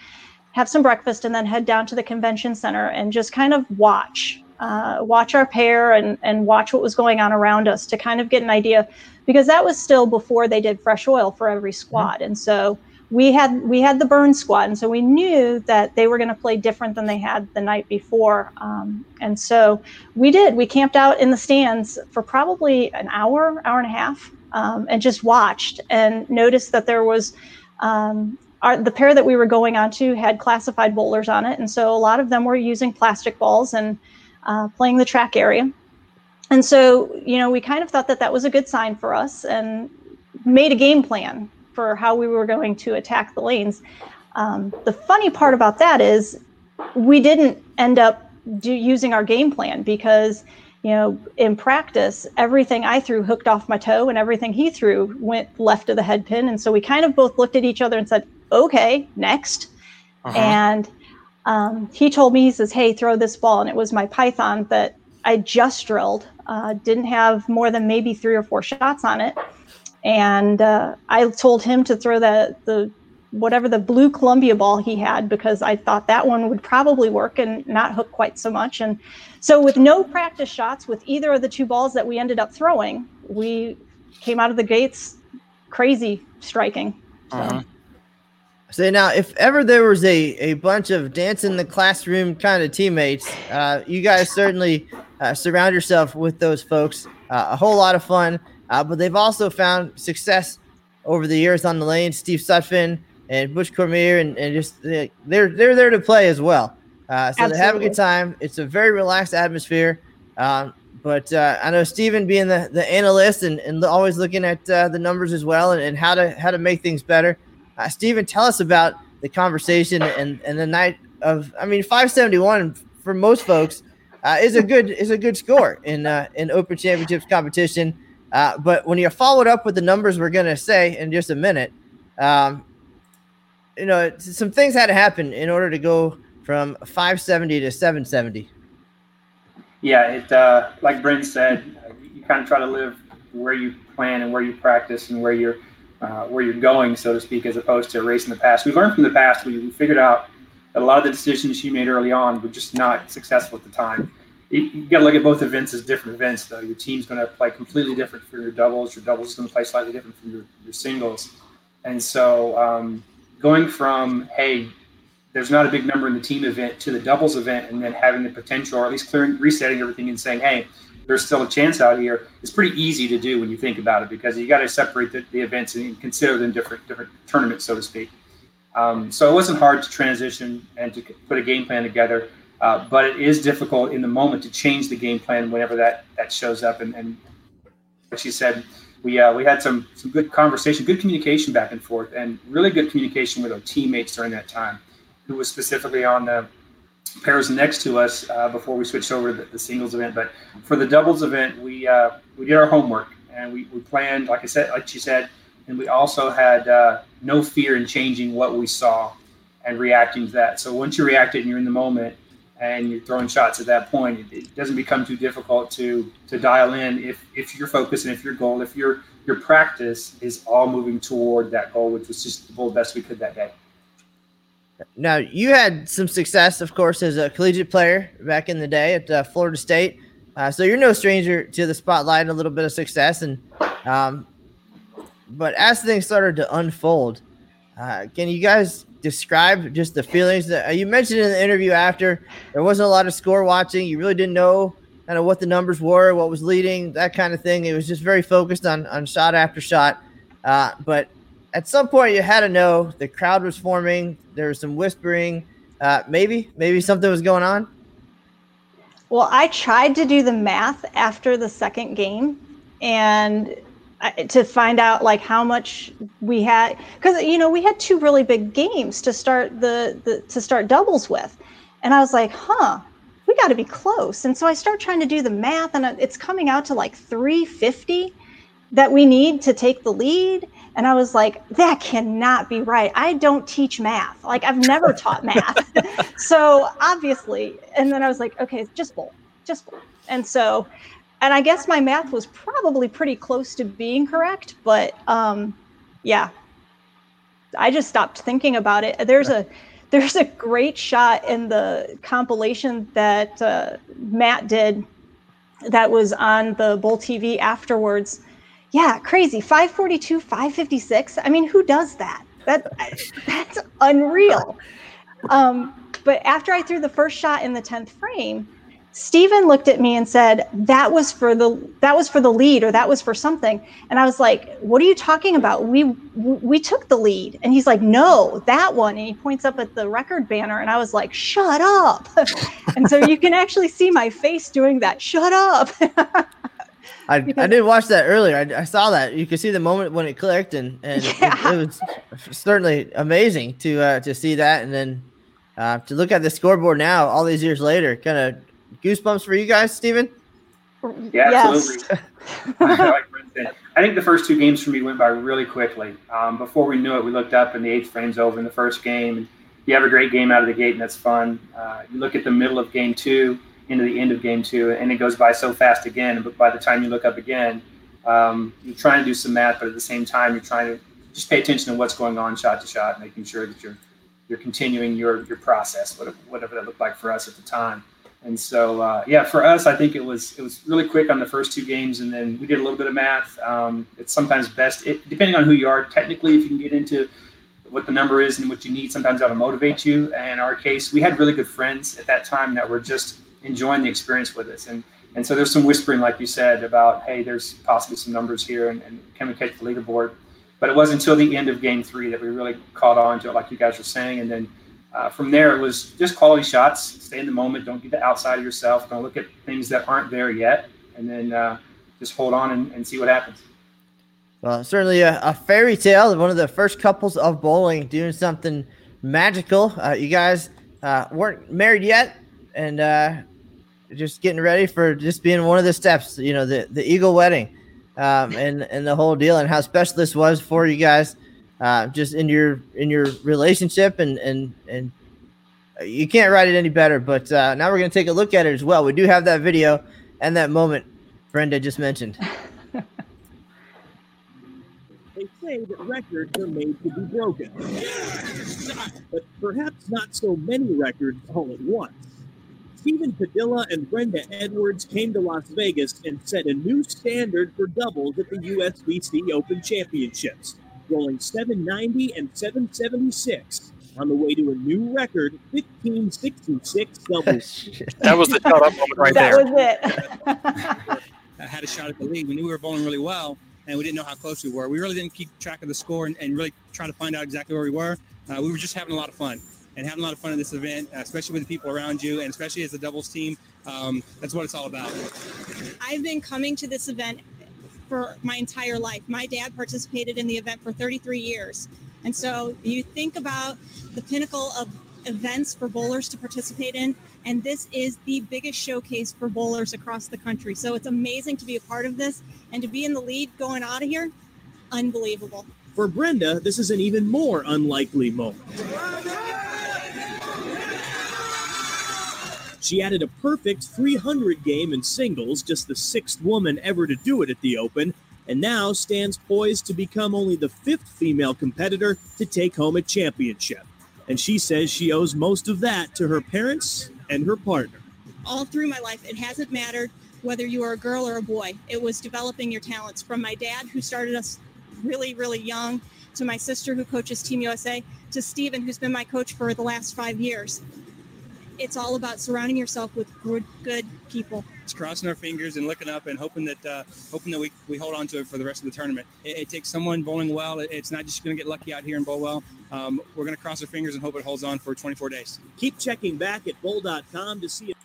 have some breakfast and then head down to the convention center and just kind of watch uh, watch our pair and and watch what was going on around us to kind of get an idea because that was still before they did fresh oil for every squad, mm-hmm. and so we had we had the burn squad and so we knew that they were going to play different than they had the night before um, and so we did we camped out in the stands for probably an hour hour and a half um, and just watched and noticed that there was um, our, the pair that we were going on to had classified bowlers on it and so a lot of them were using plastic balls and uh, playing the track area and so you know we kind of thought that that was a good sign for us and made a game plan for how we were going to attack the lanes. Um, the funny part about that is we didn't end up do, using our game plan because you know in practice everything i threw hooked off my toe and everything he threw went left of the head pin and so we kind of both looked at each other and said okay next uh-huh. and um, he told me he says hey throw this ball and it was my python that i just drilled uh, didn't have more than maybe three or four shots on it and uh, I told him to throw the the whatever the blue Columbia ball he had because I thought that one would probably work and not hook quite so much. And so, with no practice shots with either of the two balls that we ended up throwing, we came out of the gates crazy striking. So. Uh-huh. So now, if ever there was a, a bunch of dance in the classroom kind of teammates, uh, you guys certainly uh, surround yourself with those folks. Uh, a whole lot of fun, uh, but they've also found success over the years on the lane. Steve Sutphin and Butch Cormier, and, and just they're they're there to play as well. Uh, so Absolutely. they have a good time. It's a very relaxed atmosphere. Um, but uh, I know Stephen being the, the analyst and, and always looking at uh, the numbers as well and, and how to how to make things better. Uh, Stephen, tell us about the conversation and, and the night of. I mean, 571 for most folks uh, is a good is a good score in uh, in Open Championships competition. Uh, but when you follow it up with the numbers we're going to say in just a minute, um, you know, some things had to happen in order to go from 570 to 770. Yeah, it uh, like Brent said, you kind of try to live where you plan and where you practice and where you're uh, where you're going, so to speak, as opposed to racing the past. We learned from the past. We, we figured out that a lot of the decisions you made early on were just not successful at the time. You, you got to look at both events as different events, though. Your team's going to play completely different for your doubles. Your doubles is going to play slightly different from your, your singles. And so, um, going from hey, there's not a big number in the team event to the doubles event, and then having the potential, or at least clearing, resetting everything, and saying, hey, there's still a chance out here. It's pretty easy to do when you think about it because you got to separate the, the, events and consider them different different tournaments, so to speak. Um, so it wasn't hard to transition and to put a game plan together, uh, but it is difficult in the moment to change the game plan whenever that that shows up. And, and she said, we uh, we had some some good conversation, good communication back and forth, and really good communication with our teammates during that time, who was specifically on the pairs next to us uh, before we switched over to the, the, singles event. But for the doubles event, we uh, we did our homework and we, we planned, like I said, like she said, and we also had uh, no fear in changing what we saw and reacting to that. So once you react and you're in the moment and you're throwing shots at that point, it, it doesn't become too difficult to to dial in if if your focus and if your goal, if your your practice is all moving toward that goal, which was just the best we could that day. Now, you had some success, of course, as a collegiate player back in the day at uh, Florida State. Uh, so you're no stranger to the spotlight and a little bit of success. And um, but as things started to unfold, uh, can you guys describe just the feelings that uh, you mentioned in the interview after? There wasn't a lot of score watching. You really didn't know kind of what the numbers were, what was leading, that kind of thing. It was just very focused on on shot after shot. Uh, but at some point you had to know the crowd was forming. There was some whispering. Uh, maybe, maybe something was going on. Well, I tried to do the math after the second game, and to find out like how much we had, because you know we had two really big games to start the, the to start doubles with, and I was like, huh, we got to be close. And so I start trying to do the math, and it's coming out to like 350 that we need to take the lead and I was like, that cannot be right. I don't teach math. Like, I've never taught math. so obviously, and then I was like, okay, just bowl, just bowl. And so, and I guess my math was probably pretty close to being correct, but um, yeah, I just stopped thinking about it. There's a, there's a great shot in the compilation that uh, Matt did that was on the Bowl TV afterwards yeah, crazy. 542, 556. I mean, who does that? That that's unreal. Um, but after I threw the first shot in the 10th frame, Stephen looked at me and said, "That was for the that was for the lead or that was for something." And I was like, "What are you talking about? We we took the lead." And he's like, "No, that one." And he points up at the record banner and I was like, "Shut up." and so you can actually see my face doing that. "Shut up." I, I did watch that earlier. I, I, saw that. You could see the moment when it clicked, and, and yeah. it, it, was certainly amazing to uh, to see that, and then uh, to look at the scoreboard now, all these years later. Kind of goosebumps for you guys, Stephen. Yeah, absolutely. I think the first two games for me went by really quickly. Um, before we knew it, we looked up and the eighth frame's over in the first game. You have a great game out of the gate, and that's fun. Uh, you look at the middle of game two into the end of game two, and it goes by so fast again. But by the time you look up again, um, you're trying to do some math, but at the same time, you're trying to just pay attention to what's going on shot to shot, making sure that you're you're continuing your your process, whatever, whatever that looked like for us at the time. And so, uh, yeah, for us, I think it was it was really quick on the first two games, and then we did a little bit of math. Um, it's sometimes best, it, depending on who you are. Technically, if you can get into what the number is and what you need, sometimes that'll motivate you. And in our case, we had really good friends at that time that were just enjoying the experience with us. And and so there's some whispering, like you said, about hey, there's possibly some numbers here, and, and can we catch the leaderboard? But it wasn't until the end of game three that we really caught on to it, like you guys were saying. And then uh, from there, it was just quality shots. Stay in the moment. Don't get the outside of yourself. Don't look at things that aren't there yet. And then uh, just hold on and, and, see what happens. Well, certainly a, a, fairy tale. One of the first couples of bowling doing something magical. Uh, you guys uh, weren't married yet, and uh, just getting ready for just being one of the steps. You know, the the eagle wedding um, and and the whole deal and how special this was for you guys, uh, just in your in your relationship and and and you can't write it any better. But uh, now we're gonna take a look at it as well. We do have that video and that moment Brenda just mentioned. they say that records are made to be broken, but perhaps not so many records all at once. Stephen Padilla and Brenda Edwards came to Las Vegas and set a new standard for doubles at the USBC Open Championships, rolling 790 and 776 on the way to a new record 1566 doubles. that was the shut up moment right that there. That was it. I had a shot at the lead. We knew we were bowling really well, and we didn't know how close we were. We really didn't keep track of the score and, and really try to find out exactly where we were. Uh, we were just having a lot of fun and having a lot of fun at this event, especially with the people around you, and especially as a doubles team. Um, that's what it's all about. I've been coming to this event for my entire life. My dad participated in the event for 33 years. And so you think about the pinnacle of events for bowlers to participate in, and this is the biggest showcase for bowlers across the country. So it's amazing to be a part of this and to be in the lead going out of here. Unbelievable. For Brenda, this is an even more unlikely moment. She added a perfect 300 game in singles, just the sixth woman ever to do it at the Open, and now stands poised to become only the fifth female competitor to take home a championship. And she says she owes most of that to her parents and her partner. All through my life, it hasn't mattered whether you are a girl or a boy. It was developing your talents from my dad, who started us really, really young, to my sister, who coaches Team USA, to Stephen, who's been my coach for the last five years it's all about surrounding yourself with good, good people. It's crossing our fingers and looking up and hoping that uh, hoping that we, we hold on to it for the rest of the tournament. It, it takes someone bowling well. It, it's not just going to get lucky out here and bowl well. Um, we're going to cross our fingers and hope it holds on for 24 days. Keep checking back at bowl.com to see it.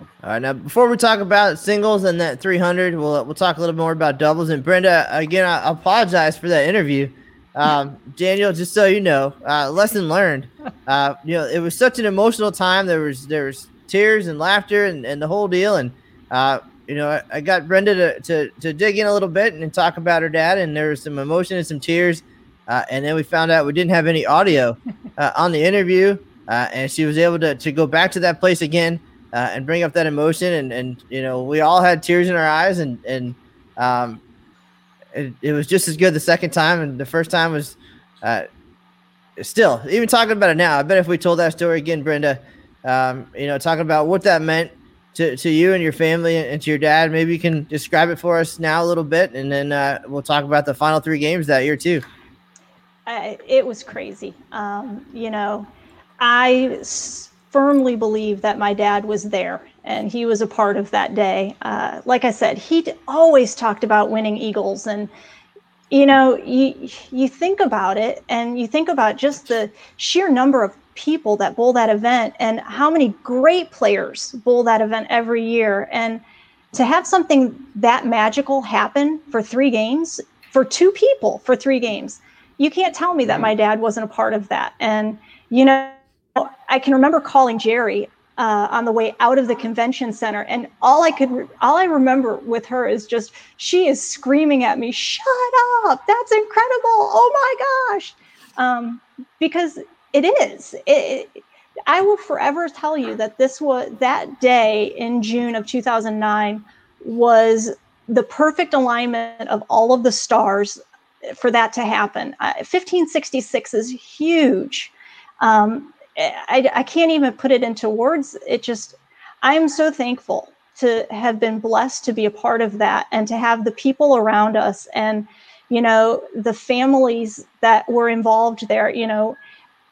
All right, now before we talk about singles and that 300, we'll we'll talk a little more about doubles. And Brenda, again, I apologize for that interview. Um, Daniel, just so you know, uh, lesson learned. Uh, you know, it was such an emotional time. There was there was tears and laughter and, and the whole deal. And uh, you know, I, I, got Brenda to, to to dig in a little bit and talk about her dad. And there was some emotion and some tears. Uh, and then we found out we didn't have any audio uh, on the interview. Uh, and she was able to to go back to that place again uh, and bring up that emotion. And and you know, we all had tears in our eyes. And and um, it, it was just as good the second time, and the first time was uh, still even talking about it now. I bet if we told that story again, Brenda, um, you know, talking about what that meant to, to you and your family and to your dad, maybe you can describe it for us now a little bit, and then uh, we'll talk about the final three games that year too. it was crazy. Um, you know, I firmly believe that my dad was there and he was a part of that day. Uh, like I said, he always talked about winning Eagles, and you know, you you think about it, and you think about just the sheer number of people that bowl that event, and how many great players bowl that event every year, and to have something that magical happen for three games for two people for three games, you can't tell me that my dad wasn't a part of that, and you know. I can remember calling Jeri uh, on the way out of the convention center. And all I could, re- all I remember with her is just she is screaming at me, "Shut up! That's incredible! Oh my gosh!" Um, because it is. It, it, I will forever tell you that this was that day in June of 2009 was the perfect alignment of all of the stars for that to happen. Uh, 1566 is huge. Um, I, I can't even put it into words. It just, I'm so thankful to have been blessed to be a part of that and to have the people around us and, you know, the families that were involved there, you know,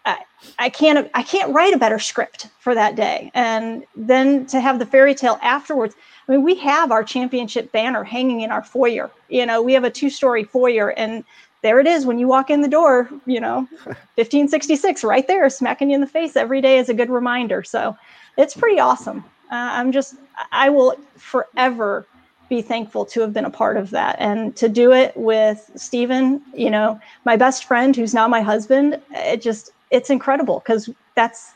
I, I can't I can't write a better script for that day. And then to have the fairy tale afterwards. I mean, we have our championship banner hanging in our foyer. You know, we have a two-story foyer and there it is when you walk in the door, you know, 1566 right there, smacking you in the face every day is a good reminder. So it's pretty awesome. Uh, I'm just, I will forever be thankful to have been a part of that and to do it with Stephen, you know, my best friend who's now my husband. It just, it's incredible because that's,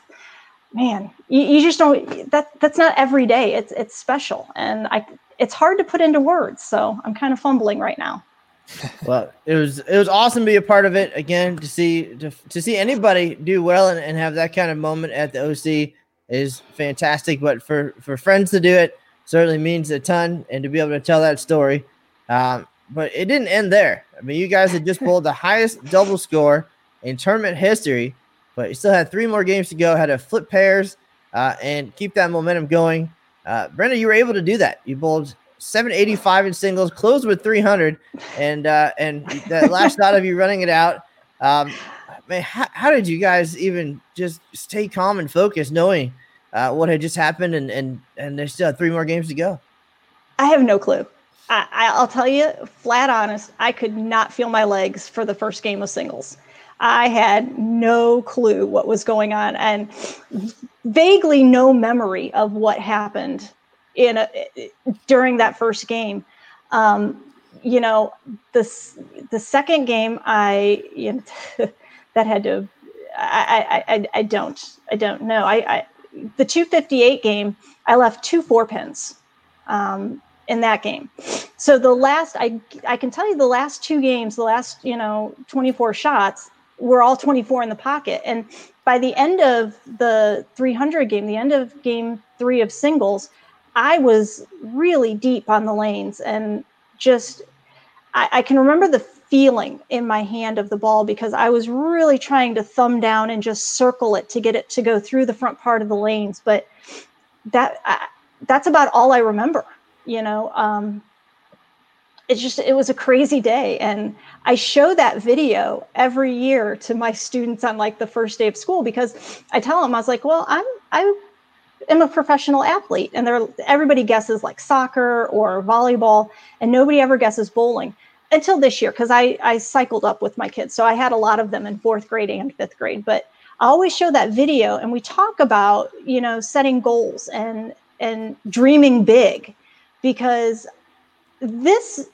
man, you, you just don't, that, that's not every day. It's, it's special. And I, it's hard to put into words. So I'm kind of fumbling right now well, it was it was awesome to be a part of it again. To see to, to see anybody do well and, and have that kind of moment at the OC is fantastic. But for for friends to do it certainly means a ton, and to be able to tell that story. Um, but it didn't end there. I mean, you guys had just pulled the highest double score in tournament history, but you still had three more games to go. Had to flip pairs uh, and keep that momentum going. Uh, Brenda, you were able to do that. You bowled 785 in singles, closed with 300, and uh, and that last shot of you running it out. Um, man, how, how did you guys even just stay calm and focused, knowing uh, what had just happened, and and and there's still three more games to go? I have no clue. I, I'll tell you, flat honest, I could not feel my legs for the first game of singles. I had no clue what was going on and vaguely no memory of what happened in a, during that first game. Um, you know, this the second game, I you know, that had to. I, I, I, I don't I don't know. I, I the 258 game, I left two four pins um, in that game. So the last I I can tell you the last two games, the last you know 24 shots were all 24 in the pocket, and by the end of the 300 game, the end of game three of singles, I was really deep on the lanes and just I, I, can remember the feeling in my hand of the ball because I was really trying to thumb down and just circle it to get it to go through the front part of the lanes. But that I, that's about all I remember. You know, um, it's just it was a crazy day, and I show that video every year to my students on like the first day of school because I tell them I was like, well, I'm I am a professional athlete and everybody guesses like soccer or volleyball and nobody ever guesses bowling until this year because I, I cycled up with my kids. So i had a lot of them in fourth grade and fifth grade but i always show that video and we talk about you know setting goals and and dreaming big because this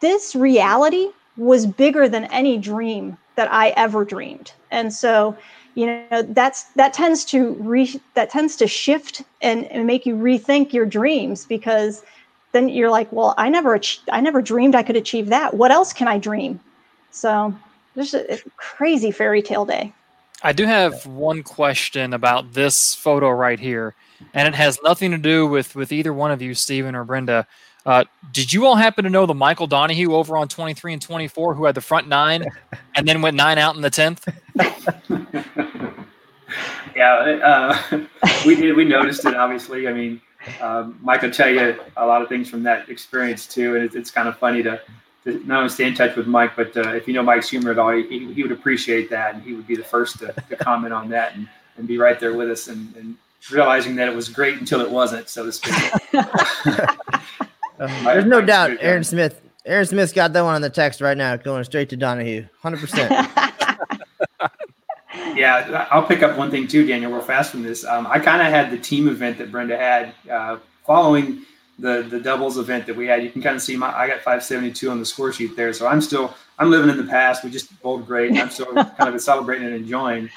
this reality was bigger than any dream that i ever dreamed. And so you know that's that tends to re that tends to shift and, and make you rethink your dreams because then you're like well i never i never dreamed i could achieve that. What else can i dream? So this is a crazy fairy tale day. I do have one question about this photo right here and it has nothing to do with with either one of you stephen or brenda. Uh, did you all happen to know the Michael Donahue over on 23 and 24 who had the front nine and then went nine out in the 10th? yeah, uh, we did. We noticed it, obviously. I mean, um, Mike will tell you a lot of things from that experience, too. And it's, it's kind of funny to, to, not only stay in touch with Mike, but uh, if you know Mike's humor at all, he, he would appreciate that. And he would be the first to, to comment on that and, and be right there with us and, and realizing that it was great until it wasn't, so to speak. Uh, there's no doubt Aaron Smith. Aaron Smith's got that one on the text right now, going straight to Donahue, hundred percent. Yeah, I'll pick up one thing too, Daniel. Real fast from this. Um, I kind of had the team event that Brenda had uh, following the the doubles event that we had. You can kind of see my I got 572 on the score sheet there. So I'm still I'm living in the past. We just bowled great. I'm still kind of celebrating and enjoying.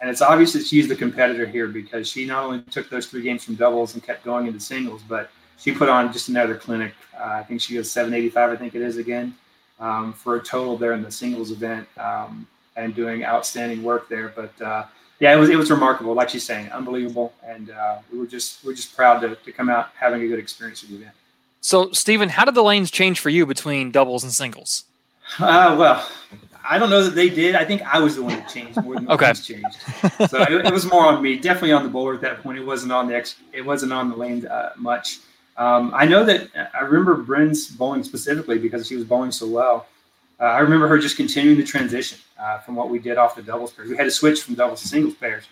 And it's obvious that she's the competitor here because she not only took those three games from doubles and kept going into singles, but she put on just another clinic. Uh, I think she goes 785, I think it is again, um, for a total there in the singles event um, and doing outstanding work there. But uh, yeah, it was it was remarkable, like she's saying, unbelievable, and uh, we were just we are just proud to, to come out having a good experience with the event. So, Stephen, how did the lanes change for you between doubles and singles? Uh, well, I don't know that they did. I think I was the one that changed more than okay. changed. So it, it, was more on me, definitely on the bowler at that point. It wasn't on the ex, it wasn't on the lane uh, much. Um, I know that I remember Bryn's bowling specifically because she was bowling so well. Uh, I remember her just continuing the transition uh, from what we did off the doubles pairs. We had to switch from doubles to singles pairs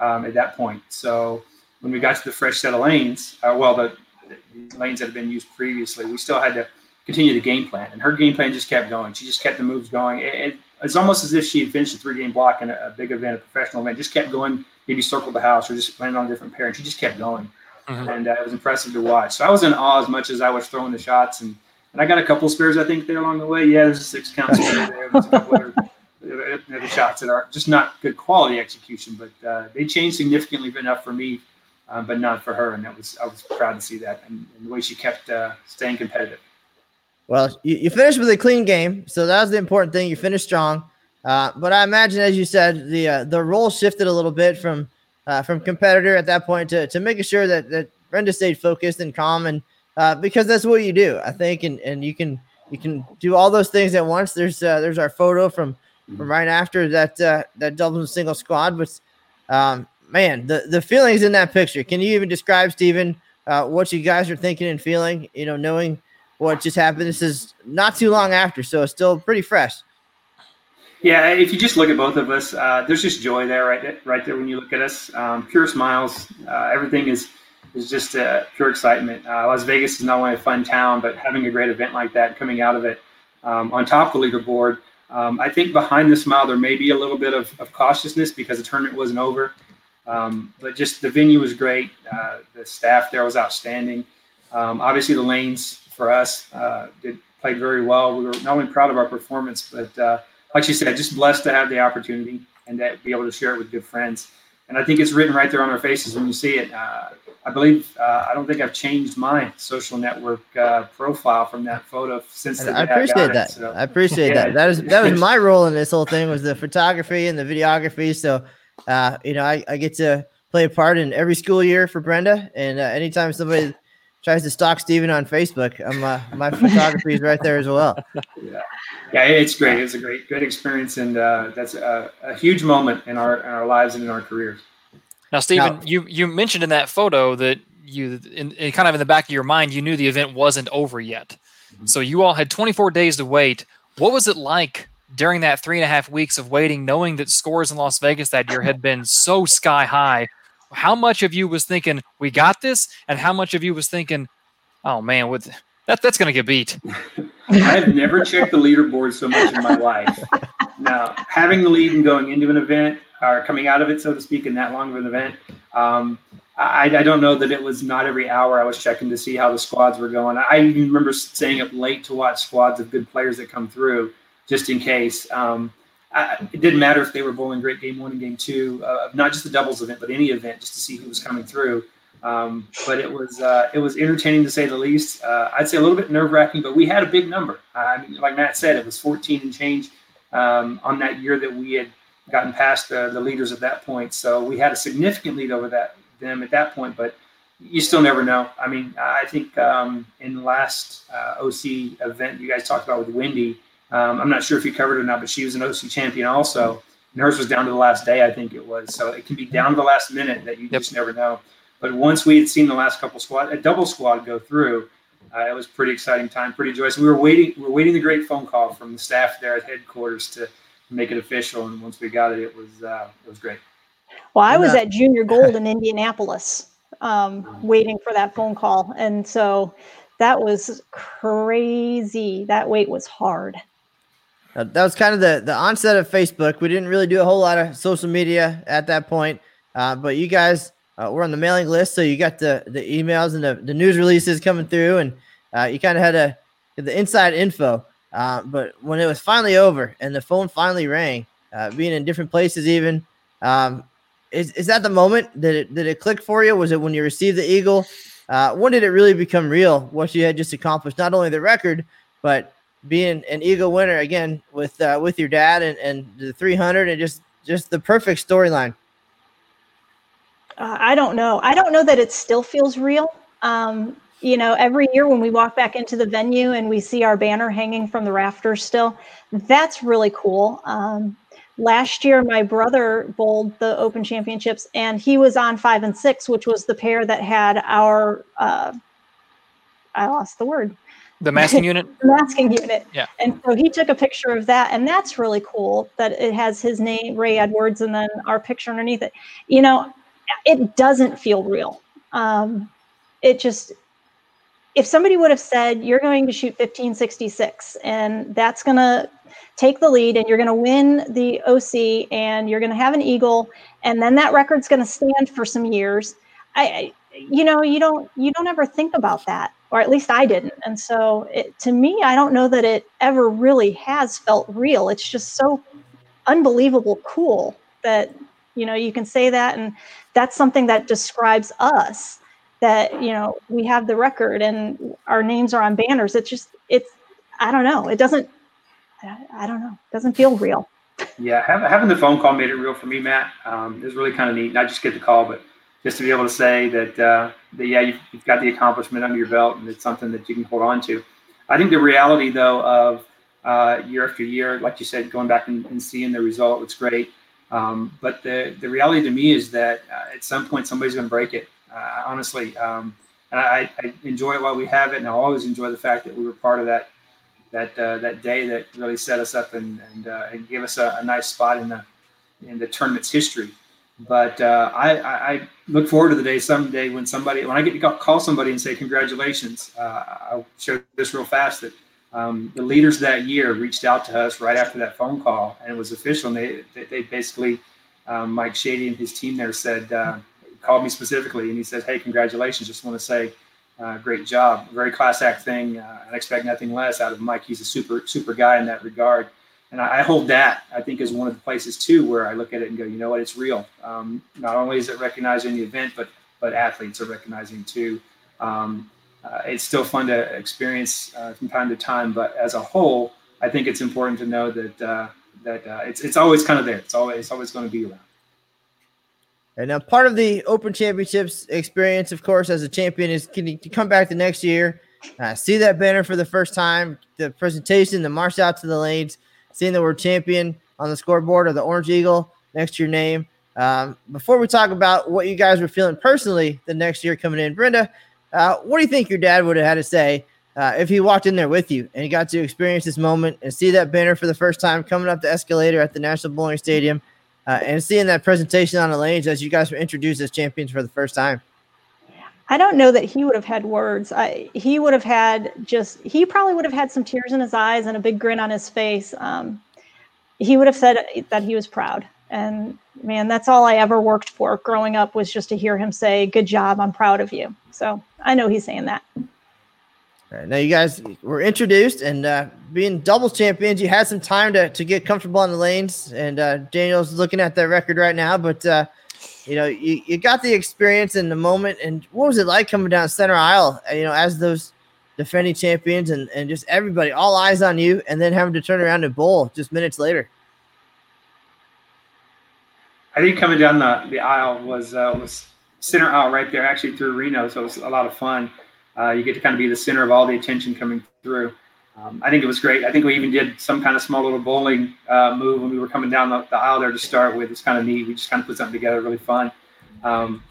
um, at that point. So when we got to the fresh set of lanes, uh, well, the, the, lanes that had been used previously, we still had to continue the game plan. And her game plan just kept going. She just kept the moves going. It, it, it's almost as if she had finished a three game block in a, a, big event, a professional event, just kept going, maybe circled the house or just landed on a different pair. And she just kept going. Mm-hmm. And uh, it was impressive to watch. So I was in awe as much as I was throwing the shots and and I got a couple spares, I think, there along the way. Yeah, there's a six count spare there. Other shots that are just not good quality execution, but uh, they changed significantly enough for me, um, but not for her. And that was I was proud to see that and, and the way she kept uh, staying competitive. Well, you, you, finished with a clean game, so that was the important thing. You finished strong, uh, but I imagine, as you said, the uh, the role shifted a little bit from uh, from competitor at that point to, to making sure that that Brenda stayed focused and calm and uh, because that's what you do, I think, and and you can you can do all those things at once. There's uh, there's our photo from from right after that uh, that double and single squad, but um, man, the the feelings in that picture. Can you even describe, Stephen, uh, what you guys are thinking and feeling? You know, knowing what just happened. This is not too long after, so it's still pretty fresh. Yeah, if you just look at both of us, uh, there's just joy there, right, right there when you look at us. Um, pure smiles. Uh, everything is is just uh, pure excitement. Uh, Las Vegas is not only a fun town, but having a great event like that, coming out of it um, on top of the leaderboard. Um, I think behind the smile, there may be a little bit of, of cautiousness because the tournament wasn't over. Um, but just the venue was great. Uh, the staff there was outstanding. Um, obviously, the lanes for us uh, did played very well. We were not only proud of our performance, but uh, like she said, just blessed to have the opportunity and to be able to share it with good friends. And I think it's written right there on our faces when you see it. Uh, I believe uh, I don't think I've changed my social network uh, profile from that photo since. The I appreciate I that. It, so. I appreciate yeah. that. That was that was my role in this whole thing was the photography and the videography. So, uh, you know, I, I get to play a part in every school year for Brenda. And uh, anytime somebody tries to stalk Stephen on Facebook, I'm uh, my photography is right there as well. Yeah, yeah, it's great. It's a great, great experience, and uh, that's a, a huge moment in our in our lives and in our careers. Now, Stephen, now, you you mentioned in that photo that you, in, in, kind of in the back of your mind, you knew the event wasn't over yet. Mm-hmm. So you all had 24 days to wait. What was it like during that three and a half weeks of waiting, knowing that scores in Las Vegas that year had been so sky high? How much of you was thinking we got this, and how much of you was thinking, oh man, with that that's going to get beat? I've never checked the leaderboard so much in my life. Now, having the lead and going into an event or coming out of it, so to speak, in that long of an event. Um, I, I, don't know that it was not every hour I was checking to see how the squads were going. I even remember staying up late to watch squads of good players that come through, just in case. Um, I, it didn't matter if they were bowling great game one and game two, uh, not just the doubles event, but any event, just to see who was coming through. Um, but it was uh, it was entertaining to say the least. Uh, I'd say a little bit nerve wracking, but we had a big number. I mean, like Matt said, it was 14 and change um, on that year that we had gotten past the, the leaders at that point. So we had a significant lead over that them at that point, but you still never know. I mean, I think um, in the last uh, OC event you guys talked about with Wendy, um, I'm not sure if you covered it or not, but she was an OC champion also. And hers was down to the last day, I think it was. So it can be down to the last minute that you yep. just never know. But once we had seen the last couple squad, a double squad go through, uh, it was pretty exciting time, pretty joyous. We were waiting, we were waiting the great phone call from the staff there at headquarters to make it official. And once we got it, it was uh, it was great. Well, I was at Junior Gold in Indianapolis, um, waiting for that phone call, and so that was crazy. That wait was hard. Uh, that was kind of the the onset of Facebook. We didn't really do a whole lot of social media at that point, uh, but you guys uh, were on the mailing list, so you got the the emails and the, the news releases coming through, and uh, you kind of had a the inside info. Uh, but when it was finally over and the phone finally rang, uh, being in different places, even, um, is, is that the moment that it, did it click for you? Was it when you received the Eagle? Uh, when did it really become real? What you had just accomplished, not only the record, but being an Eagle winner again with uh, with your dad and, and the 300 and just just the perfect storyline. Uh, I don't know. I don't know that it still feels real. Um, you know, every year when we walk back into the venue and we see our banner hanging from the rafters still, that's really cool. Um, last year, my brother bowled the Open Championships, and he was on five and six, which was the pair that had our. Uh, I lost the word. The masking unit. the masking unit. Yeah. And so he took a picture of that, and that's really cool that it has his name, Ray Edwards, and then our picture underneath it. You know, it doesn't feel real. Um, it just if somebody would have said you're going to shoot 1566 and that's going to take the lead and you're going to win the OC and you're going to have an eagle and then that record's going to stand for some years I you know you don't you don't ever think about that or at least I didn't. And so it, to me I don't know that it ever really has felt real. It's just so unbelievable cool that you know you can say that and that's something that describes us that you know we have the record and our names are on banners. It's just it's i don't know. It doesn't i don't know. It doesn't feel real. Yeah having the phone call made it real for me matt. Um, it was really kind of neat. Not just get the call but just to be able to say that, uh, that yeah you've, you've, got the accomplishment under your belt and it's something that you can hold on to. I think the reality though of uh, year after year like you said going back and, and seeing the result it's great. Um, but the, the reality to me is that uh, at some point somebody's going to break it uh, honestly. Um, and I, I, enjoy it while we have it, and I always enjoy the fact that we were part of that that uh, that day that really set us up and and, uh, and gave us a, a, nice spot in the in the tournament's history. But uh, I, I, look forward to the day someday when somebody when I get to call somebody and say congratulations. Uh, I'll share this real fast that. Um, the leaders that year reached out to us right after that phone call, and it was official. And they, they, basically, um, Mike Shady and his team there said, uh, called me specifically and he said, "Hey, congratulations! Just want to say, uh, great job. Very class act thing. Uh, I expect nothing less out of Mike. He's a super super guy in that regard." And I, I, hold that I think is one of the places too where I look at it and go, you know what, it's real. Um, not only is it recognizing the event, but but athletes are recognizing too. Um, uh, it's still fun to experience uh, from time to time, but as a whole, I think it's important to know that uh, that uh, it's it's always kind of there. It's always it's always going to be around. And now part of the Open Championships experience, of course, as a champion is can you come back the next year, uh, see that banner for the first time, the presentation, the march out to the lanes, seeing the word champion on the scoreboard or the orange eagle next to your name. Um, before we talk about what you guys were feeling personally the next year coming in, Brenda, uh, what do you think your dad would have had to say uh, if he walked in there with you and he got to experience this moment and see that banner for the first time coming up the escalator at the National Bowling Stadium? Uh, and seeing that presentation on the lanes as you guys were introduced as champions for the first time? I don't know that he would have had words. I, he would have had just, he probably would have had some tears in his eyes and a big grin on his face. Um, he would have said that he was proud. And man, that's all I ever worked for growing up was just to hear him say, Good job, I'm proud of you. So I know he's saying that. Right, now you guys were introduced and uh, being doubles champions, you had some time to, to get comfortable on the lanes. And uh, Daniel's looking at that record right now, but uh, you know you, you got the experience in the moment. And what was it like coming down center aisle? Uh, you know, as those defending champions and, and just everybody, all eyes on you, and then having to turn around and bowl just minutes later. I think coming down the, the aisle was uh, was center aisle right there, actually through Reno, so it was a lot of fun. Uh, you get to kind of be the center of all the attention coming through. Um, I think it was great. I think we even did some kind of small little bowling uh, move when we were coming down the, the, aisle there to start with. It's kind of neat. We just kind of put something together, really fun. Um,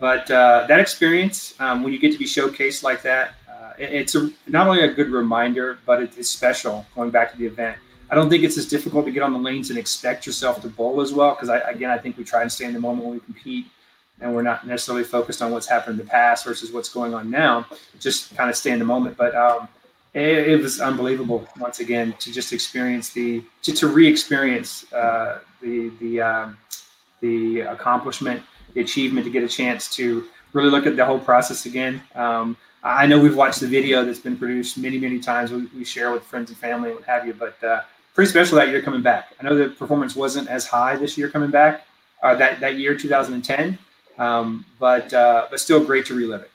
but uh, that experience, um, when you get to be showcased like that, uh, it, it's a, not only a good reminder, but it, it's special going back to the event. I don't think it's as difficult to get on the lanes and expect yourself to bowl as well. Because again, I think we try and stay in the moment when we compete and we're not necessarily focused on what's happened in the past versus what's going on now. Just kind of stay in the moment. But um, it, it, was unbelievable once again to just experience the to, to re-experience uh, the the um, the accomplishment, the achievement, to get a chance to really look at the whole process again. Um, I know we've watched the video that's been produced many, many times. We, we share with friends and family and what have you, but uh, pretty special that year coming back. I know the performance wasn't as high this year coming back, uh, that, that year, 2010, um, but uh, but still great to relive it.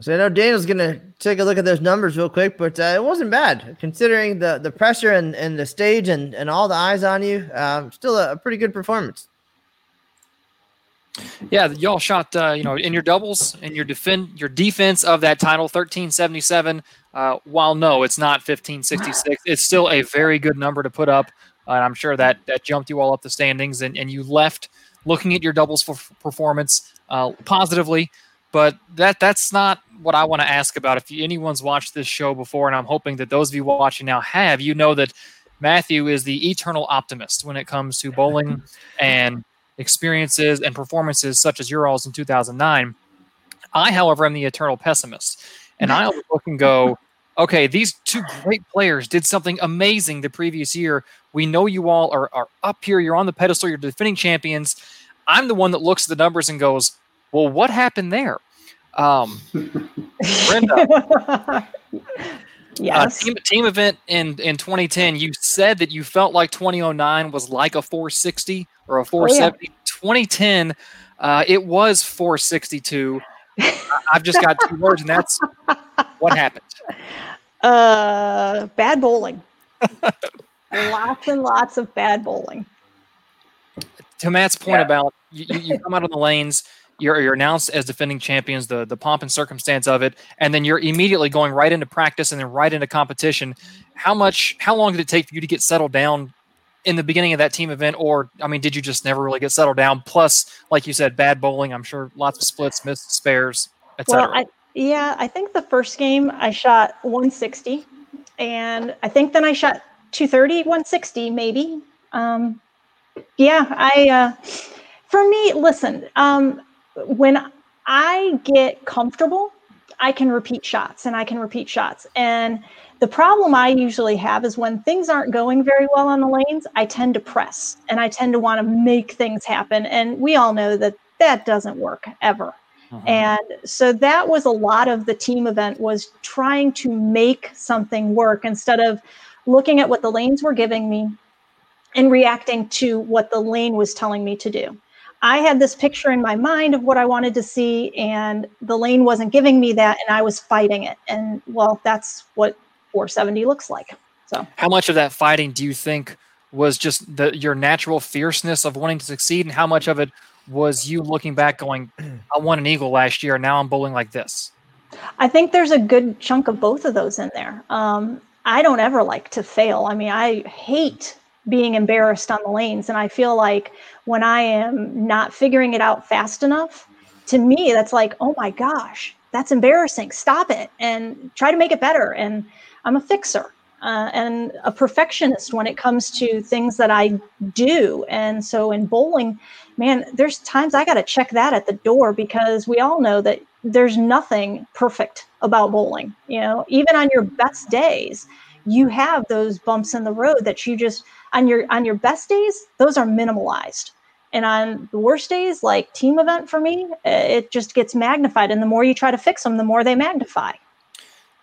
So I know Daniel's gonna take a look at those numbers real quick, but uh, it wasn't bad considering the the pressure and, and the stage and, and all the eyes on you. Um, still a, a, pretty good performance. Yeah, y'all shot uh, you know in your doubles and your defend your defense of that title 1377. Uh, while no, it's not 1566. It's still a very good number to put up, uh, and I'm sure that that jumped you all up the standings, and, and you left looking at your doubles performance uh, positively. But that that's not what I want to ask about. If anyone's watched this show before, and I'm hoping that those of you watching now have, you know that Matthew is the eternal optimist when it comes to bowling and experiences and performances such as your all's in 2009. I, however, am the eternal pessimist. And I look and go, okay, these two great players did something amazing the previous year. We know you all are, are up here. You're on the pedestal. You're defending champions. I'm the one that looks at the numbers and goes, well, what happened there? Um, Brenda, yes. Uh, team, team event in, in 2010, you said that you felt like 2009 was like a 460 or a 470. Oh, yeah. 2010, uh, it was 462. I've just got two words, and that's what happens? Uh, bad bowling. lots and lots of bad bowling. To Matt's point yeah. about you, you come out on the lanes, you're, you're announced as defending champions, the the pomp and circumstance of it, and then you're immediately going right into practice and then right into competition. How much? How long did it take for you to get settled down in the beginning of that team event, or I mean, did you just never really get settled down? Plus, like you said, bad bowling. I'm sure lots of splits, missed spares, etc. Well, I, yeah, I think the first game I shot 160, and I think then I shot 230, 160 maybe. Um, yeah, I. Uh, for me, listen. Um, when I get comfortable, I can repeat shots, and I can repeat shots, and the problem I usually have is when things aren't going very well on the lanes, I tend to press and I tend to want to make things happen. And we all know that that doesn't work ever. Uh-huh. And so that was a lot of the team event was trying to make something work instead of looking at what the lanes were giving me and reacting to what the lane was telling me to do. I had this picture in my mind of what I wanted to see, and the lane wasn't giving me that, and I was fighting it. And well, that's what 470 looks like. So, how much of that fighting do you think was just the your natural fierceness of wanting to succeed, and how much of it was you looking back, going, "I won an eagle last year, now I'm bowling like this"? I think there's a good chunk of both of those in there. Um, I don't ever like to fail. I mean, I hate being embarrassed on the lanes, and I feel like when I am not figuring it out fast enough, to me, that's like, oh my gosh, that's embarrassing. Stop it and try to make it better. And I'm a fixer uh, and a perfectionist when it comes to things that I do. And so in bowling, man, there's times I got to check that at the door because we all know that there's nothing perfect about bowling. You know, even on your best days, you have those bumps in the road that you just on your on your best days, those are minimalized. And on the worst days, like team event for me, it just gets magnified. And the more you try to fix them, the more they magnify.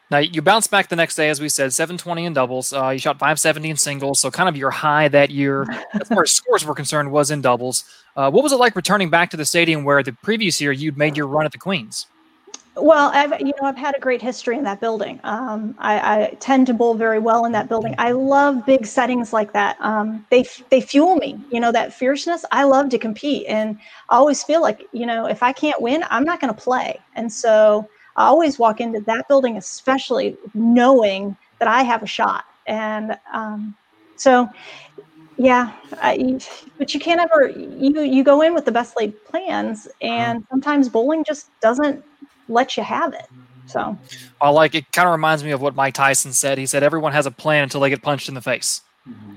Now you bounce back the next day, as we said, 720 in doubles. Uh, you shot 570 in singles, so kind of your high that year, as far as scores were concerned, was in doubles. Uh, what was it like returning back to the stadium where the previous year you'd made your run at the Queens? Well, I've you know I've had a great history in that building. Um, I, I, tend to bowl very well in that building. I love big settings like that. Um, they they fuel me. You know that fierceness. I love to compete, and I always feel like you know if I can't win, I'm not going to play. And so I always walk into that building, especially knowing that I have a shot. And um, so, yeah, I, but you can't ever you you go in with the best laid plans, and sometimes bowling just doesn't let you have it. So, I like it. Kind of reminds me of what Mike Tyson said. He said everyone has a plan until they get punched in the face.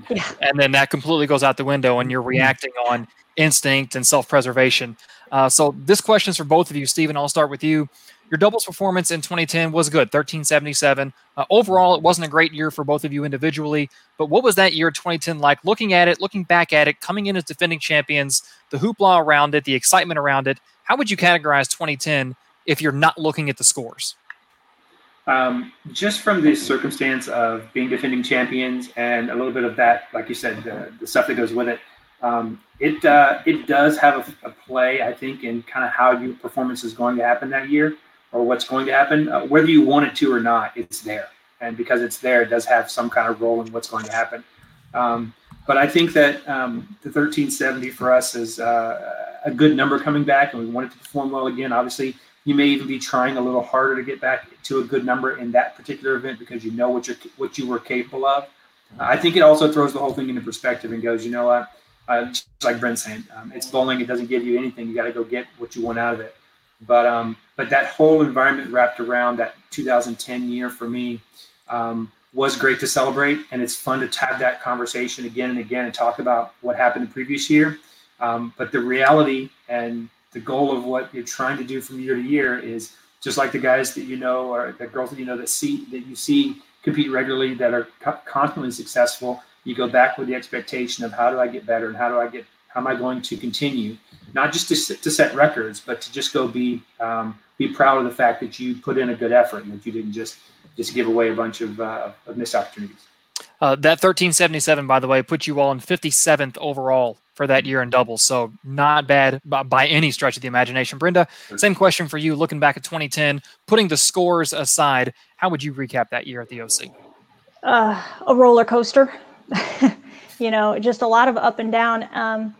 Yeah. And then that completely goes out the window, and you're reacting on instinct and self preservation. Uh, so, this question is for both of you. Stephen, I'll start with you. Your doubles performance in 2010 was good, 1377. Uh, overall, it wasn't a great year for both of you individually, but what was that year 2010 like? Looking at it, looking back at it, coming in as defending champions, the hoopla around it, the excitement around it. How would you categorize 2010 if you're not looking at the scores? Um, just from the circumstance of being defending champions and a little bit of that, like you said, the, the stuff that goes with it, um, it uh, it does have a, a, play, I think, in kind of how your performance is going to happen that year or what's going to happen, uh, whether you want it to or not, it's there. And because it's there, it does have some kind of role in what's going to happen. Um, but I think that um, the 1370 for us is uh, a good number coming back, and we want it to perform well again. Obviously, you may even be trying a little harder to get back to a good number in that particular event because you know what you what you were capable of. I think it also throws the whole thing into perspective and goes, you know what, uh, just like Brent saying, um, it's bowling. It doesn't give you anything. You got to go get what you want out of it. But um, but that whole environment wrapped around that 2010 year for me um, was great to celebrate, and it's fun to have that conversation again and again and talk about what happened the previous year. Um, but the reality and the goal of what you're trying to do from year to year is just like the guys that you know or the girls that you know that see that you see compete regularly that are constantly successful you go back with the expectation of how do i get better and how do i get how am i going to continue not just to, to set records but to just go be um, be proud of the fact that you put in a good effort and that you didn't just just give away a bunch of, uh, of missed opportunities uh, that 1377 by the way put you all in 57th overall for that year in doubles. So not bad by any stretch of the imagination. Brenda, same question for you. Looking back at 2010, putting the scores aside, how would you recap that year at the OC? Uh, a roller coaster. you know, just a lot of up and down. Um,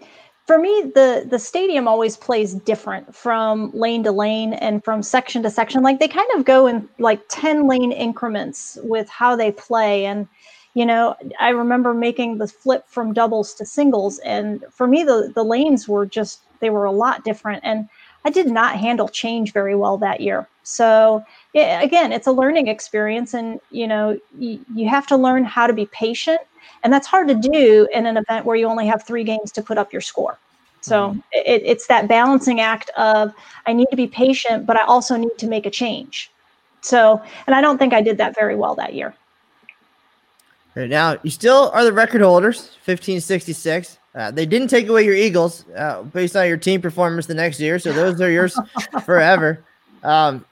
for me, the the stadium always plays different from lane to lane and from section to section. Like they kind of go in like ten lane increments with how they play. And you know i remember making the flip from doubles to singles. And for me the the lanes were just they were a lot different. And i did not handle change very well that year. So it, again it's a learning experience. And you know you, you have to learn how to be patient and that's hard to do in an event where you only have three games to put up your score so mm-hmm. it, it's that balancing act of i need to be patient but i also need to make a change so and i don't think i did that very well that year Right now, you still are the record holders, 1566. Uh, they didn't take away your Eagles uh, based on your team performance the next year, so those are yours forever. Um,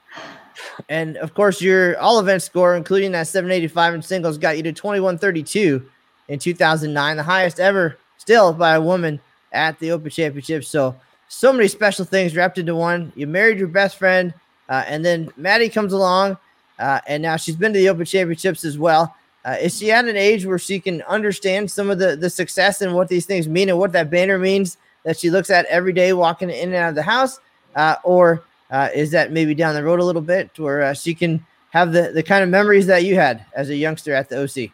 and of course, your all event score, including that 785 in singles, got you to 2132 in 2009, the highest ever, still by a woman at the Open Championship. So, so many special things wrapped into one. You married your best friend, uh, and then Maddie comes along, uh, and now she's been to the Open Championships as well. Uh, is she at an age where she can understand some of the, the success and what these things mean and what that banner means that she looks at every day walking in and out of the house? Uh, or uh, is that maybe down the road a little bit where uh, she can have the, the kind of memories that you had as a youngster at the OC?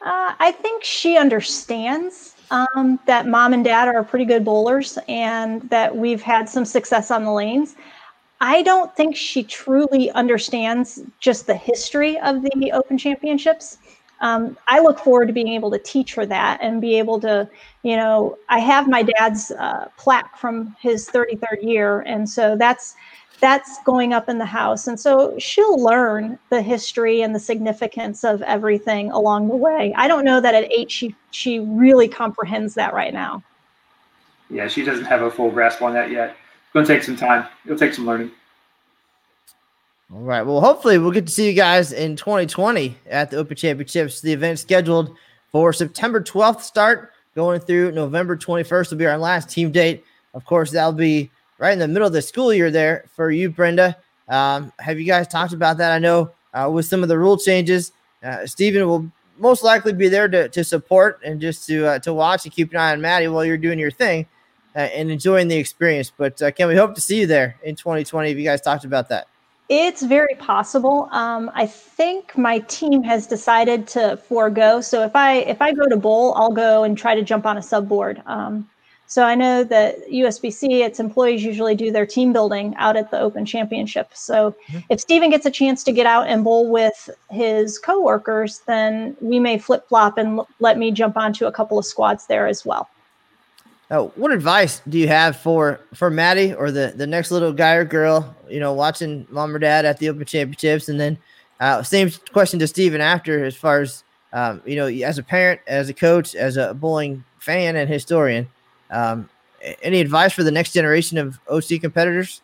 Uh, I think she understands um, that mom and dad are pretty good bowlers and that we've had some success on the lanes. I don't think she truly understands just the history of the Open Championships. Um, I look forward to being able to teach her that and be able to, you know, I have my dad's uh, plaque from his 33rd year, and so that's that's going up in the house, and so she'll learn the history and the significance of everything along the way. I don't know that at eight she she really comprehends that right now. Yeah, she doesn't have a full grasp on that yet It's going to take some time. It'll take some learning. All right. Well, hopefully we'll get to see you guys in 2020 at the Open Championships. The event scheduled for September 12th start, going through November 21st will be our last team date. Of course, that'll be right in the middle of the school year there for you, Brenda. Um, have you guys talked about that? I know uh, with some of the rule changes, uh, Stephen will most likely be there to, to support and just to uh, to watch and keep an eye on Maddie while you're doing your thing uh, and enjoying the experience. But uh, can we hope to see you there in 2020? Have you guys talked about that? It's very possible. Um, I think my team has decided to forego. So if I if I go to bowl, I'll go and try to jump on a sub board. Um, so I know that USBC, its employees usually do their team building out at the Open Championship. So mm-hmm. if Stephen gets a chance to get out and bowl with his coworkers, then we may flip flop and l- let me jump onto a couple of squads there as well. What advice do you have for for Maddie or the the next little guy or girl? You know, watching mom or dad at the Open Championships, and then uh, same question to Stephen after, as far as um, you know, as a parent, as a coach, as a bowling fan and historian. Um, any advice for the next generation of OC competitors?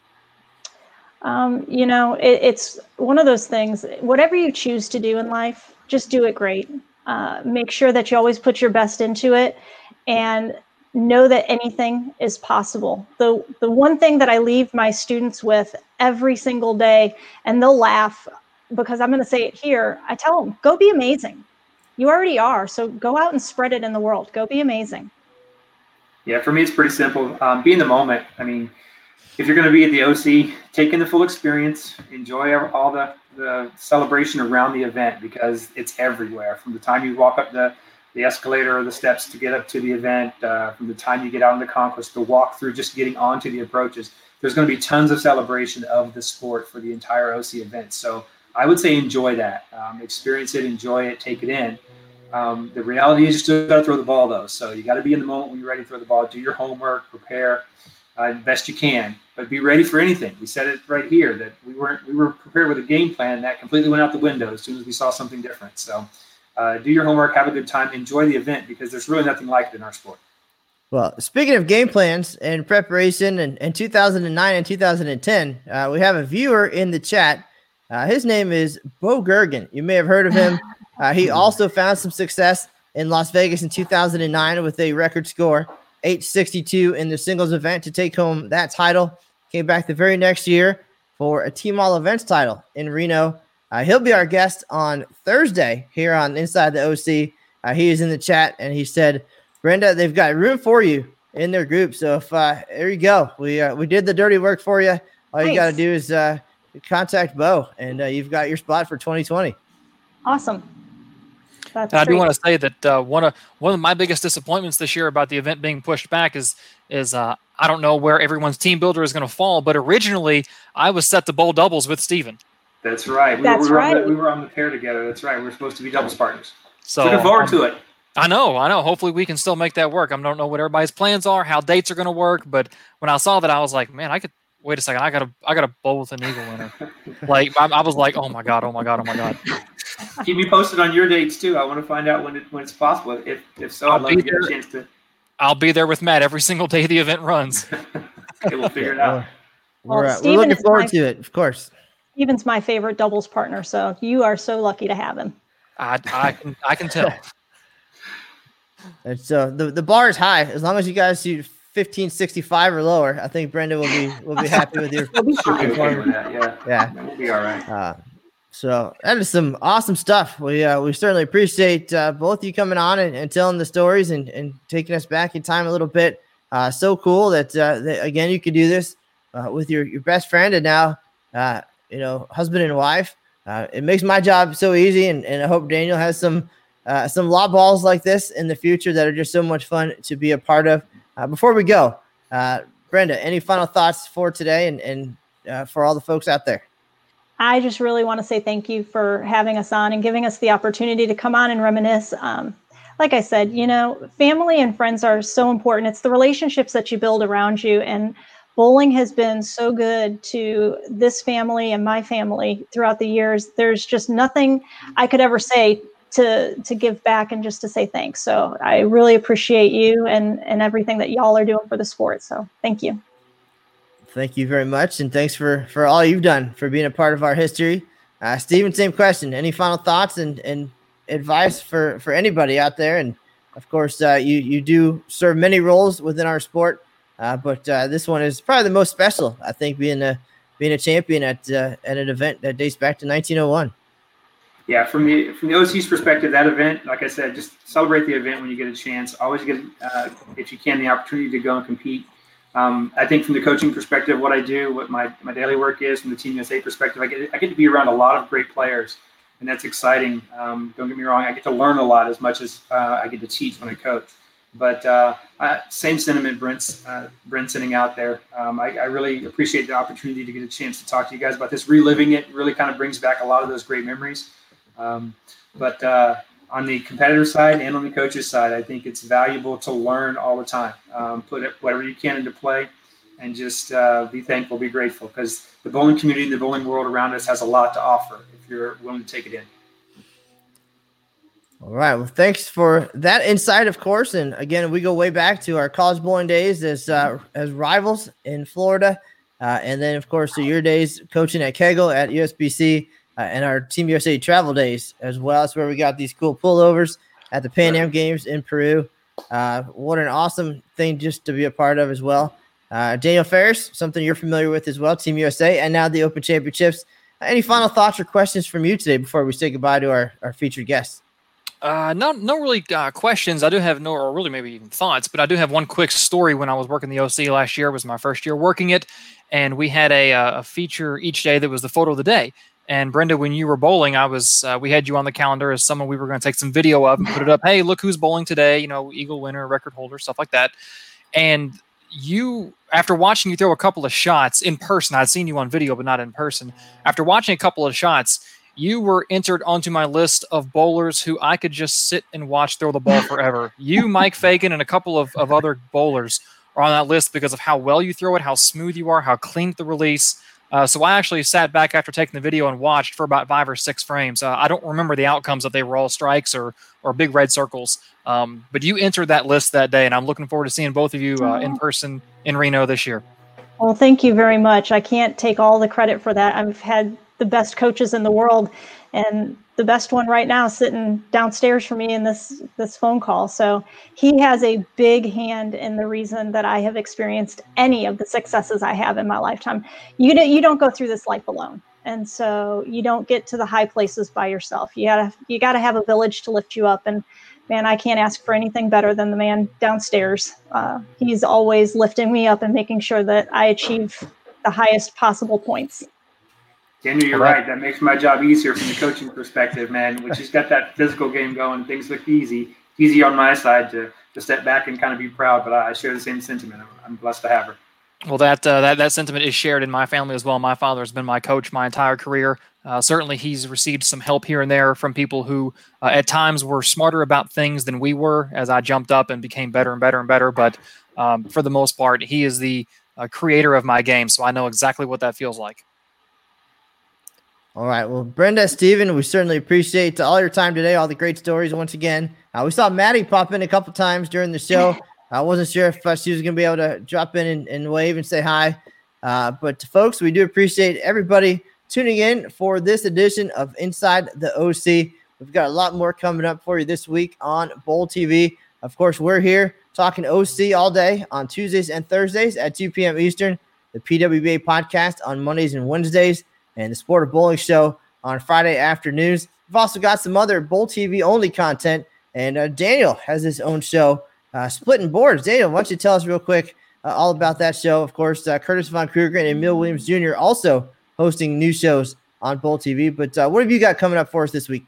Um, you know, it, it's one of those things. Whatever you choose to do in life, just do it great. Uh, make sure that you always put your best into it, and know that anything is possible. The the one thing that I leave my students with every single day, and they'll laugh because I'm going to say it here. I tell them, go be amazing. You already are. So go out and spread it in the world. Go be amazing. Yeah, for me, it's pretty simple. Um, be in the moment. I mean, if you're going to be at the OC, take in the full experience, enjoy all the, the celebration around the event because it's everywhere. From the time you walk up the, the escalator or the steps to get up to the event, uh, from the time you get out in the concourse, the walk through, just getting onto the approaches, there's going to be tons of celebration of the sport for the entire OC event. So I would say enjoy that, um, experience it, enjoy it, take it in. Um, the reality is you still got to throw the ball though. So you got to be in the moment when you're ready to throw the ball. Do your homework, prepare uh, best you can, but be ready for anything. We said it right here that we weren't we were prepared with a game plan that completely went out the window as soon as we saw something different. So uh, do your homework, have a good time, enjoy the event because there's really nothing like it in our sport. Well, speaking of game plans and preparation, and in 2009 and 2010, uh, we have a viewer in the chat. Uh, his name is Bo Goergen. You may have heard of him. Uh, he also found some success in Las Vegas in 2009 with a record score, 862 in the singles event to take home that title. Came back the very next year for a team all events title in Reno. Uh, he'll be our guest on Thursday here on Inside the OC. Uh, he is in the chat and he said, Brenda, they've got room for you in their group. So if uh, there you go, we uh, we did the dirty work for you. All nice. you got to do is uh, contact Bo, and uh, you've got your spot for 2020. Awesome. That's I do want to say that uh, one of one of my biggest disappointments this year about the event being pushed back is is uh, I don't know where everyone's team builder is going to fall, but originally I was set to bowl doubles with Stephen. That's right. We, That's we were right. On the, we were on the pair together. That's right. We are supposed to be doubles partners. So looking forward um, to it. I know, I know. Hopefully, we can still make that work. I don't know what everybody's plans are, how dates are going to work, but when I saw that, I was like, man, I could wait a second. I got a I got a bowl with an eagle winner. like, I, I, was like, oh my god, oh my god, oh my god. Keep me posted on your dates too. I want to find out when it when it's possible. If if so, I'll I'd love to get a chance to. I'll be there with Matt every single day the event runs. okay, we'll figure it out. Well, we're, we're looking forward my, to it, of course. Stephen's my favorite doubles partner, so you are so lucky to have him. I, I can I can tell. and so the, the bar is high. As long as you guys do 1565 or lower, I think Brenda will be will be happy with your performance. Yeah, yeah, we'll be all right. Uh, so that is some awesome stuff. We uh, we certainly appreciate uh, both you coming on and, and, telling the stories and, and taking us back in time a little bit. Uh, so cool that, uh, that again you could do this uh, with your, your best friend and now uh, you know husband and wife. it makes my job so easy, and, and I hope Daniel has some some law balls like this in the future that are just so much fun to be a part of. Uh, before we go, uh, Brenda, any final thoughts for today and and uh, for all the folks out there? I just really want to say thank you for having us on and giving us the opportunity to come on and reminisce. Um, like I said, you know, family and friends are so important. It's the relationships that you build around you. And bowling has been so good to this family and my family throughout the years. There's just nothing I could ever say to to give back and just to say thanks. So I really appreciate you and and everything that y'all are doing for the sport. So thank you. Thank you very much, and thanks for for all you've done for being a part of our history. Uh, Stephen, same question. Any final thoughts and and advice for for anybody out there? And of course, uh, you you do serve many roles within our sport, uh, but uh, this one is probably the most special. I think being a being a champion at uh, at an event that dates back to 1901. Yeah, from the from the OC's perspective, that event, like I said, just celebrate the event when you get a chance. Always get, uh, if you can, the opportunity to go and compete um, I think from the coaching perspective, what I do, what my, my daily work is, from the Team USA perspective, I get I get to be around a lot of great players, and that's exciting. Um, don't get me wrong, I get to learn a lot as much as uh, I get to teach when I coach. But uh, uh, same sentiment, Brent's uh, Brent sitting out there. Um, I, I, really appreciate the opportunity to get a chance to talk to you guys about this. Reliving it really kind of brings back a lot of those great memories. Um, but uh, on the competitor side and on the coaches side, I think it's valuable to learn all the time. Um, put it, whatever you can into play, and just uh, be thankful, be grateful, because the bowling community, and the bowling world around us has a lot to offer if you're willing to take it in. All right. Well, thanks for that insight, of course. And again, we go way back to our college bowling days as uh, as rivals in Florida, uh, and then of course to your days coaching at Kegel at USBC uh, and our Team USA travel days as well. That's where we got these cool pullovers at the Pan Am Games in Peru. Uh, what an awesome thing just to be a part of as well. Uh, Daniel Farish, something you're familiar with as well, Team USA, and now the Open Championships. Any final thoughts or questions from you today before we say goodbye to our, our featured guests? Uh, no, no, really uh, questions. I do have no, or really maybe even thoughts, but I do have one quick story. When I was working the OC last year, was my first year working it, and we had a, uh, a feature each day that was the photo of the day. And Brenda, when you were bowling, I was uh, we had you on the calendar as someone we were going to take some video of and put it up. Hey, look who's bowling today! You know, Eagle winner, record holder, stuff like that. And you, after watching you throw a couple of shots in person, I'd seen you on video, but not in person. After watching a couple of shots, you were entered onto my list of bowlers who I could just sit and watch throw the ball forever. you, Mike Fagan, and a couple of, of other bowlers are on that list because of how well you throw it, how smooth you are, how clean the release. Uh, so I actually sat back after taking the video and watched for about five or six frames. Uh, I don't remember the outcomes if they were all strikes or or big red circles. Um, but you entered that list that day, and I'm looking forward to seeing both of you uh, in person in Reno this year. Well, thank you very much. I can't take all the credit for that. I've had the best coaches in the world and the best one right now sitting downstairs for me in this this phone call. So he has a big hand in the reason that i have experienced any of the successes i have in my lifetime. You, you don't go through this life alone. And so you don't get to the high places by yourself. You gotta you gotta have a village to lift you up. And man i can't ask for anything better than the man downstairs. Uh, he's always lifting me up and making sure that i achieve the highest possible points Daniel, you're right. That makes my job easier from the coaching perspective, man. Which has got that physical game going. Things look easy. Easy on my side to, to step back and kind of be proud, but I share the same sentiment. I'm blessed to have her. Well, that uh, that that sentiment is shared in my family as well. My father has been my coach my entire career. Uh, certainly, he's received some help here and there from people who, uh, at times, were smarter about things than we were. As I jumped up and became better and better and better, but um, for the most part, he is the uh, creator of my game, so I know exactly what that feels like. All right. Well, Brenda, Stephen, we certainly appreciate all your time today, all the great stories once again. Uh, we saw Maddie pop in a couple times during the show. I wasn't sure if uh, she was going to be able to drop in and, and wave and say hi. Uh, but, folks, we do appreciate everybody tuning in for this edition of Inside the OC. We've got a lot more coming up for you this week on Bowl TV. Of course, we're here talking OC all day on Tuesdays and Thursdays at 2 p.m. Eastern, the PWBA podcast on Mondays and Wednesdays and the Sport of Bowling Show on Friday afternoons. We've also got some other Bowl TV only content, and uh, Daniel has his own show, uh, Splitting Boards. Daniel, why don't you tell us real quick uh, all about that show? Of course, uh, Curtis Von Kruger and Emil Williams Jr. also hosting new shows on Bowl TV. But uh, what have you got coming up for us this week?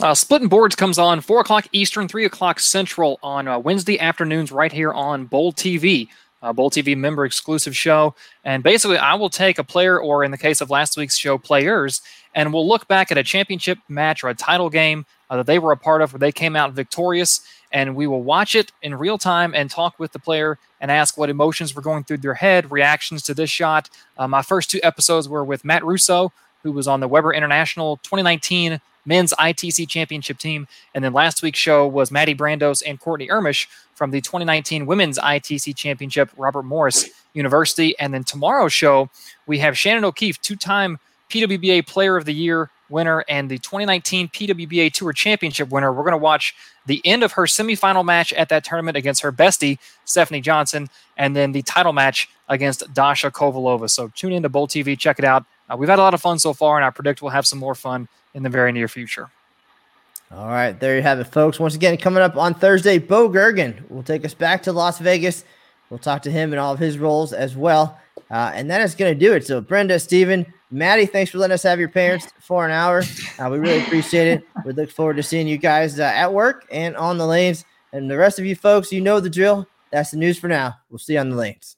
Uh, Splitting Boards comes on 4 o'clock Eastern, 3 o'clock Central on uh, Wednesday afternoons right here on Bowl TV uh, Bowl TV member exclusive show. And basically, I will take a player, or in the case of last week's show, players, and we'll look back at a championship match or a title game uh, that they were a part of where they came out victorious. And we will watch it in real time and talk with the player and ask what emotions were going through their head, reactions to this shot. Uh, my first two episodes were with Matt Russo, who was on the Webber International 2019 men's ITC championship team. And then last week's show was Maddie Brandos and Courtney Ermisch from the 2019 women's ITC championship, Robert Morris University. And then tomorrow's show, we have Shannon O'Keefe, two time PWBA Player of the Year winner and the 2019 PWBA Tour Championship winner. We're going to watch the end of her semifinal match at that tournament against her bestie, Stephanie Johnson, and then the title match against Dasha Kovalova. So tune into Bowl TV, check it out. Uh, we've had a lot of fun so far, and I predict we'll have some more fun in the very near future. All right, there you have it, folks. Once again, coming up on Thursday, Bo Goergen will take us back to Las Vegas. We'll talk to him and all of his roles as well. Uh, and that is going to do it. So, Brenda, Stephen, Maddie, thanks for letting us have your parents for an hour. Uh, we really appreciate it. We look forward to seeing you guys uh, at work and on the lanes. And the rest of you folks, you know the drill. That's the news for now. We'll see you on the lanes.